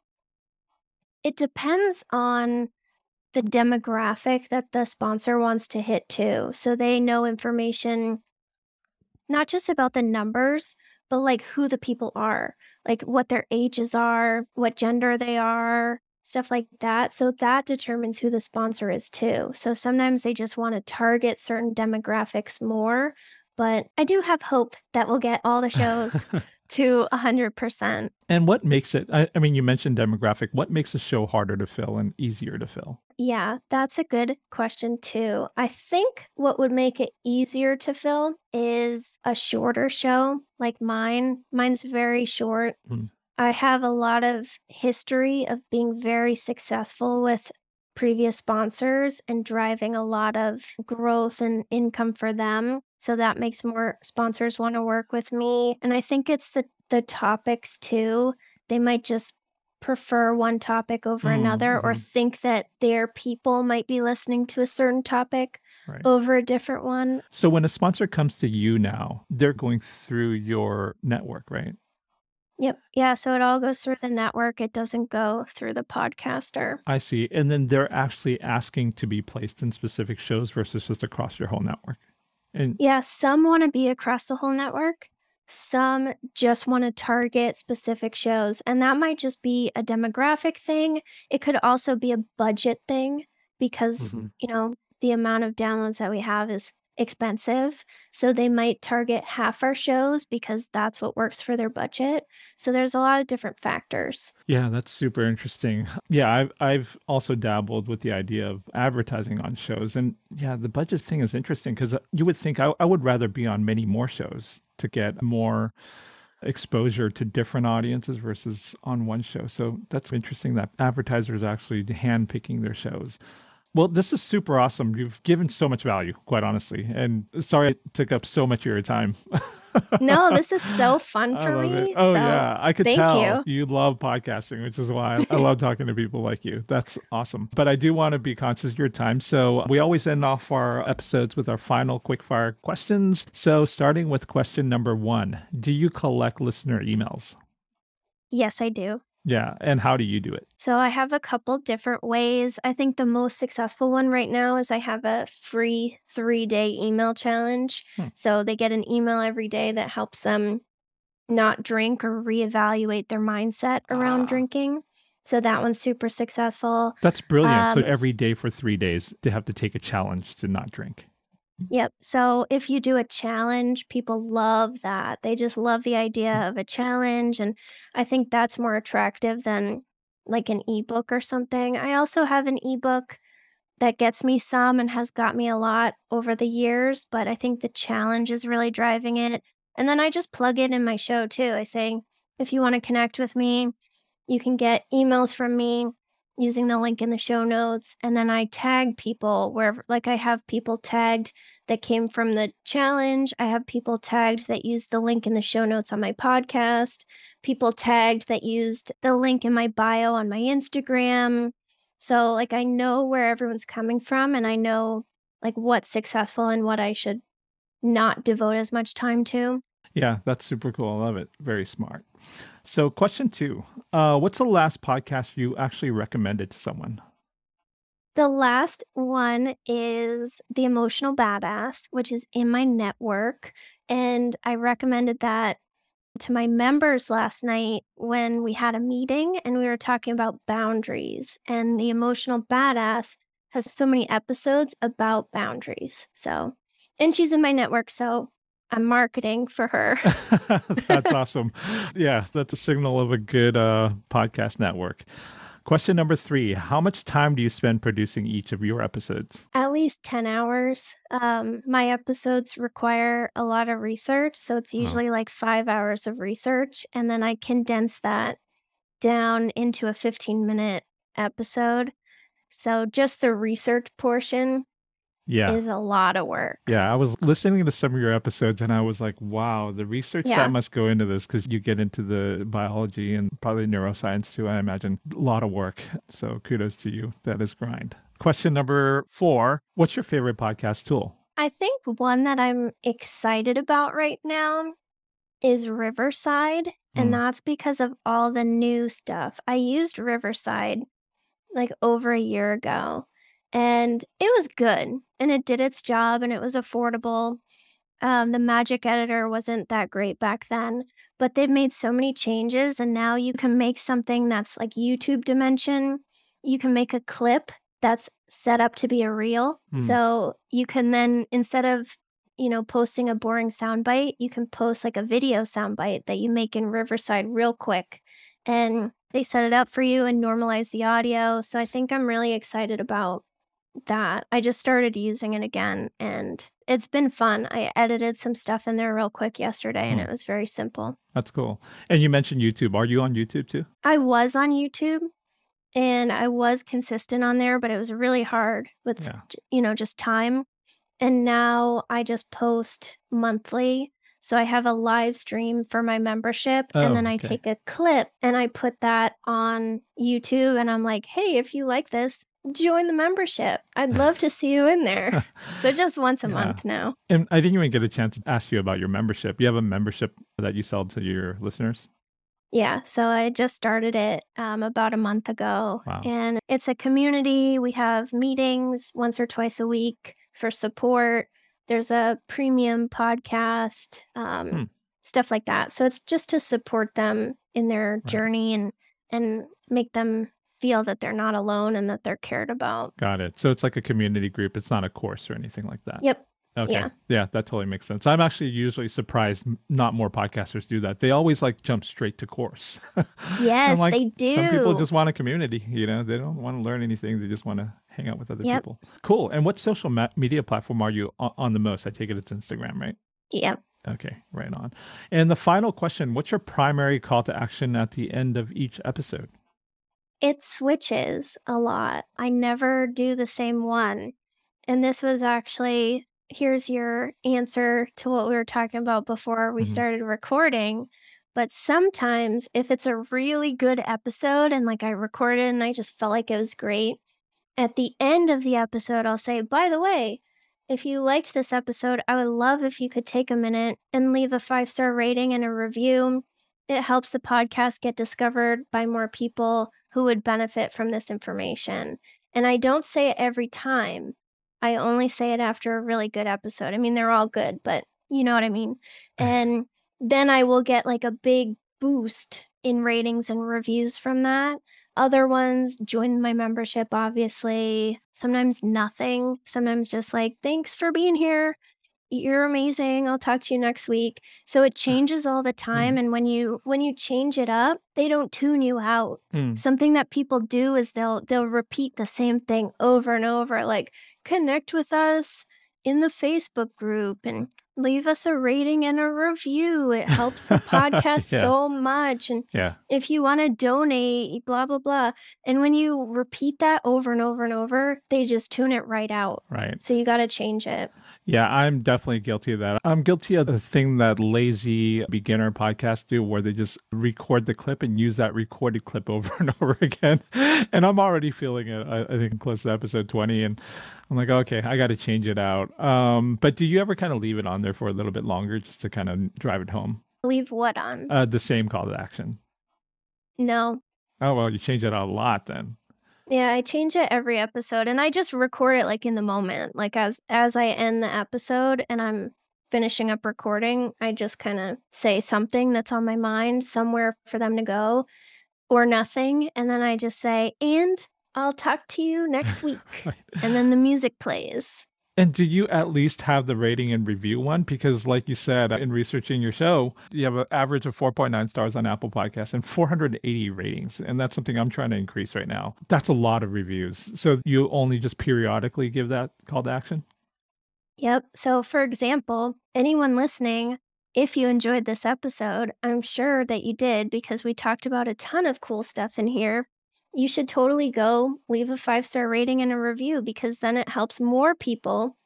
it depends on the demographic that the sponsor wants to hit too. So they know information not just about the numbers, but like who the people are, like what their ages are, what gender they are, stuff like that. So that determines who the sponsor is too. So sometimes they just want to target certain demographics more. But I do have hope that we'll get all the shows to 100%. and what makes it, I, I mean, you mentioned demographic. What makes a show harder to fill and easier to fill? Yeah, that's a good question too. I think what would make it easier to fill is a shorter show like mine. Mine's very short. Mm. I have a lot of history of being very successful with previous sponsors and driving a lot of growth and income for them. So that makes more sponsors want to work with me. And I think it's the the topics too. They might just prefer one topic over Mm, another or mhm. think that their people might be listening to a certain topic Right. over a different one. So, when a sponsor comes to you now, they're going through your network, right? Yep. Yeah. So it all goes through the network. It doesn't go through the podcaster. I see. And then they're actually asking to be placed in specific shows versus just across your whole network. And Yeah. Some want to be across the whole network. Some just want to target specific shows. And that might just be a demographic thing. It could also be a budget thing because, Mhm. you know, the amount of downloads that we have is expensive. So they might target half our shows because that's what works for their budget. So there's a lot of different factors. yeah, that's super interesting. Yeah, I've I've also dabbled with the idea of advertising on shows. And yeah, the budget thing is interesting because uh, you would think I, I would rather be on many more shows to get more exposure to different audiences versus on one show. So that's interesting that advertisers actually handpicking their shows. Well, this is super awesome. You've given so much value, quite honestly. And sorry I took up so much of your time. No, this is so fun for me. it. Oh so yeah, I could tell you. love podcasting, which is why I, I love talking to people like you. That's awesome. But I do want to be conscious of your time, so we always end off our episodes with our final quickfire questions. So starting with question number one: Do you collect listener emails? Yes, I do. Yeah, and how do you do it? So I have a couple different ways. I think the most successful one right now is I have a free three day email challenge. Hmm. So they get an email every day that helps them not drink or reevaluate their mindset around Ah. drinking. So that one's super successful. That's brilliant. so Um, every s- day for three days, they have to take a challenge to not drink. Yep. So if you do a challenge, people love that. They just love the mm. idea of a challenge. And I think that's more attractive than like an ebook or something. I also have an ebook that gets me some and has got me a lot over the years, but I think the challenge is really driving it. And then I just plug it in my show too. I say, if you want to connect with me, you can get emails from me using the link in the show notes. And then I tag people wherever, like I have people tagged that came from the challenge. I have people tagged that used the link in the show notes on my podcast, people tagged that used the link in my bio on my Instagram. So, like, I know where everyone's coming from and I know like what's successful and what I should not devote as much time to. Yeah, that's super cool. I love it. Very smart. So, question two uh, What's the last podcast you actually recommended to someone? The last one is The Emotional Badass, which is in my network. And I recommended that to my members last night when we had a meeting and we were talking about boundaries. And The Emotional Badass has so many episodes about boundaries. So, and she's in my network. So I'm marketing for her. that's awesome. Yeah, that's a signal of a good uh, podcast network. Question number three How much time do you spend producing each of your episodes? At least 10 hours. Um, my episodes require a lot of research. So it's Oh, usually like five hours of research. And then I condense that down into a 15 minute episode. So just the research portion yeah. is a lot of work. Yeah, I was listening to some of your episodes and I was like, wow, the research Yeah. that must go into this because you get into the biology and probably neuroscience too, I imagine. A lot of work. So kudos to you. That is grind. Question number four What's your favorite podcast tool? I think one that I'm excited about right now is Riverside. And Mm. that's because of all the new stuff. I used Riverside like over a year ago and it was good and it did its job and it was affordable. Um, the magic editor wasn't that great back then, but they've made so many changes and now you can make something that's like YouTube dimension. You can make a clip that's set up to be a reel. Hmm. So you can then, instead of you know, posting a boring soundbite, you can post like a video soundbite that you make in Riverside real quick. And they set it up for you and normalize the audio. So I think I'm really excited about that. I just started using it again and it's been fun. I edited some stuff in there real quick yesterday and Hmm. it was very simple. That's cool. And you mentioned YouTube. Are you on YouTube too? I was on YouTube and I was consistent on there, but it was really hard with, Yeah. you know, just time. And now I just post monthly. So I have a live stream for my membership Oh, and then I okay. take a clip and I put that on YouTube and I'm like, "Hey, if you like this, join the membership. I'd love to see you in there." so just once a Yeah. month now. And I didn't even get a chance to ask you about your membership. You have a membership that you sell to your listeners? Yeah, so I just started it um, about a month ago, Wow. and it's a community. We have meetings once or twice a week for support. There's a premium podcast, um, Hmm. stuff like that. So it's just to support them in their Right. journey and and make them feel that they're not alone and that they're cared about. Got it. So it's like a community group. It's not a course or anything like that. Yep. Okay. Yeah. Yeah, that totally makes sense. I'm actually usually surprised not more podcasters do that. They always like jump straight to course. Yes, like, they do. Some people just want a community, you know, they don't want to learn anything. They just want to hang out with other Yep. people. Cool. And what social ma- media platform are you on, on the most? I take it it's Instagram, right? Yep. Okay, right on. And the final question What's your primary call to action at the end of each episode? It switches a lot. I never do the same one. And this was actually here's your answer to what we were talking about before we Mhm. started recording. But sometimes, if it's a really good episode and like I recorded and I just felt like it was great, at the end of the episode, I'll say, by the way, if you liked this episode, I would love if you could take a minute and leave a five star rating and a review. It helps the podcast get discovered by more people who would benefit from this information. And I don't say it every time. I only say it after a really good episode. I mean, they're all good, but you know what I mean. Uh-huh. And then I will get like a big boost in ratings and reviews from that. Other ones join my membership, obviously. Sometimes nothing. Sometimes just like, thanks for being here. You're amazing. I'll talk to you next week. So it changes all the time. And when you when you change it up, they don't tune you out. Mm, Something that people do is they'll they'll repeat the same thing over and over, like connect with us in the Facebook group and leave us a rating and a review. It helps the podcast Yeah. so much. And yeah. if you want to donate, blah, blah, blah. And when you repeat that over and over and over, they just tune it right out. Right. So you got to change it. Yeah, I'm definitely guilty of that. I'm guilty of the thing that lazy beginner podcasts do where they just record the clip and use that recorded clip over and over again. And I'm already feeling it. I, I think close to episode 20. And I'm like, okay, I got to change it out. Um, but do you ever kind of leave it on there for a little bit longer just to kind of drive it home? Leave what on? Uh, the same call to action. no. Oh, well, you change it out a lot then. Yeah, I change it every episode and I just record it like in the moment. Like as as I end the episode and I'm finishing up recording, I just kind of say something that's on my mind somewhere for them to go or nothing and then I just say, "And I'll talk to you next week." And then the music plays. And do you at least have the rating and review one? Because, like you said, uh, in researching your show, you have an average of 4.9 stars on Apple Podcasts and 480 ratings. And that's something I'm trying to increase right now. That's a lot of reviews. So you only just periodically give that call to action? Yep. So, for example, anyone listening, if you enjoyed this episode, I'm sure that you did because we talked about a ton of cool stuff in here you should totally go leave a five star rating and a review because then it helps more people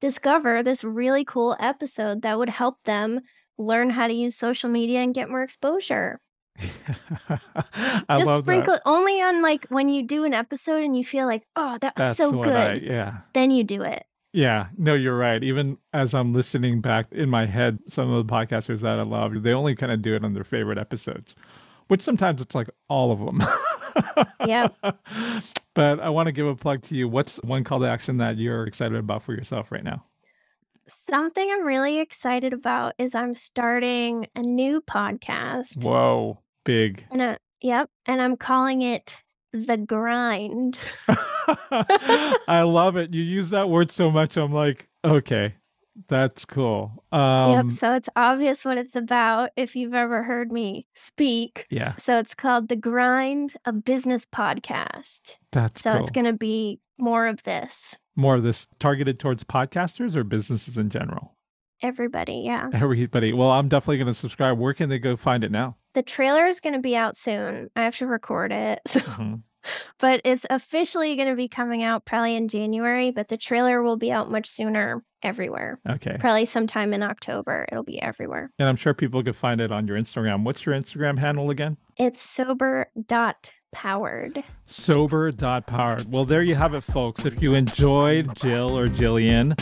discover this really cool episode that would help them learn how to use social media and get more exposure. Just sprinkle that. it only on like when you do an episode and you feel like, oh, that was That's so what I, good. yeah. Then you do it. Yeah, no, you're right. Even as I'm listening back in my head, some of the podcasters that I love, they only kind of do it on their favorite episodes, which sometimes it's like all of them. yeah. but I want to give a plug to you. What's one call to action that you're excited about for yourself right now? Something I'm really excited about is I'm starting a new podcast. Whoa, big. And I, yep. And I'm calling it The Grind. I love it. You use that word so much. I'm like, okay, that's cool. Yep. Um, So it's obvious what it's about if you've ever heard me speak. yeah, So it's called The Grind, a business podcast. that's So cool. it's going to be more of this. More of this targeted towards podcasters or businesses in general? Everybody, yeah. Everybody. Well, I'm definitely going to subscribe. Where can they go find it now? The trailer is going to be out soon. I have to record it. So, Mhm. But it's officially going to be coming out probably in January, but the trailer will be out much sooner everywhere. Okay. Probably sometime in October. It'll be everywhere. And I'm sure people could find it on your Instagram. What's your Instagram handle again? It's sober dot powered. Sober.powered. Well, there you have it, folks. If you enjoyed Jill or Gillian,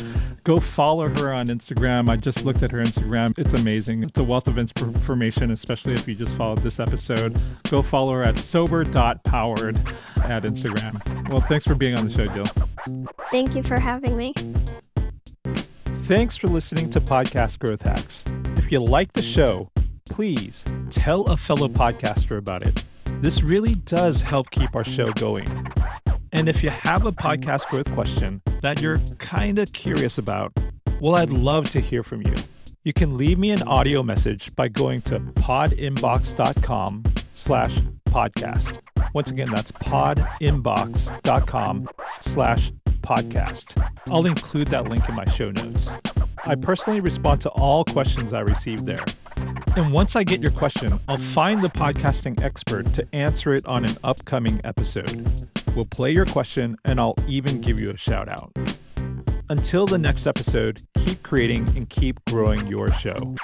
go follow her on Instagram. I just looked at her Instagram. It's amazing. It's a wealth of information, especially if you just followed this episode. Go follow her at sober.powered at Instagram. Well, thanks for being on the show, Jill. Thank you for having me. Thanks for listening to Podcast Growth Hacks. If you like the show, please tell a fellow podcaster about it. This really does help keep our show going. And if you have a podcast growth question that you're kind of curious about, well, I'd love to hear from you. You can leave me an audio message by going to podinbox.com slash podcast. Once again, that's podinbox.com slash podcast. I'll include that link in my show notes. I personally respond to all questions I receive there. And once I get your question, I'll find the podcasting expert to answer it on an upcoming episode. We'll play your question and I'll even give you a shout out. Until the next episode, keep creating and keep growing your show.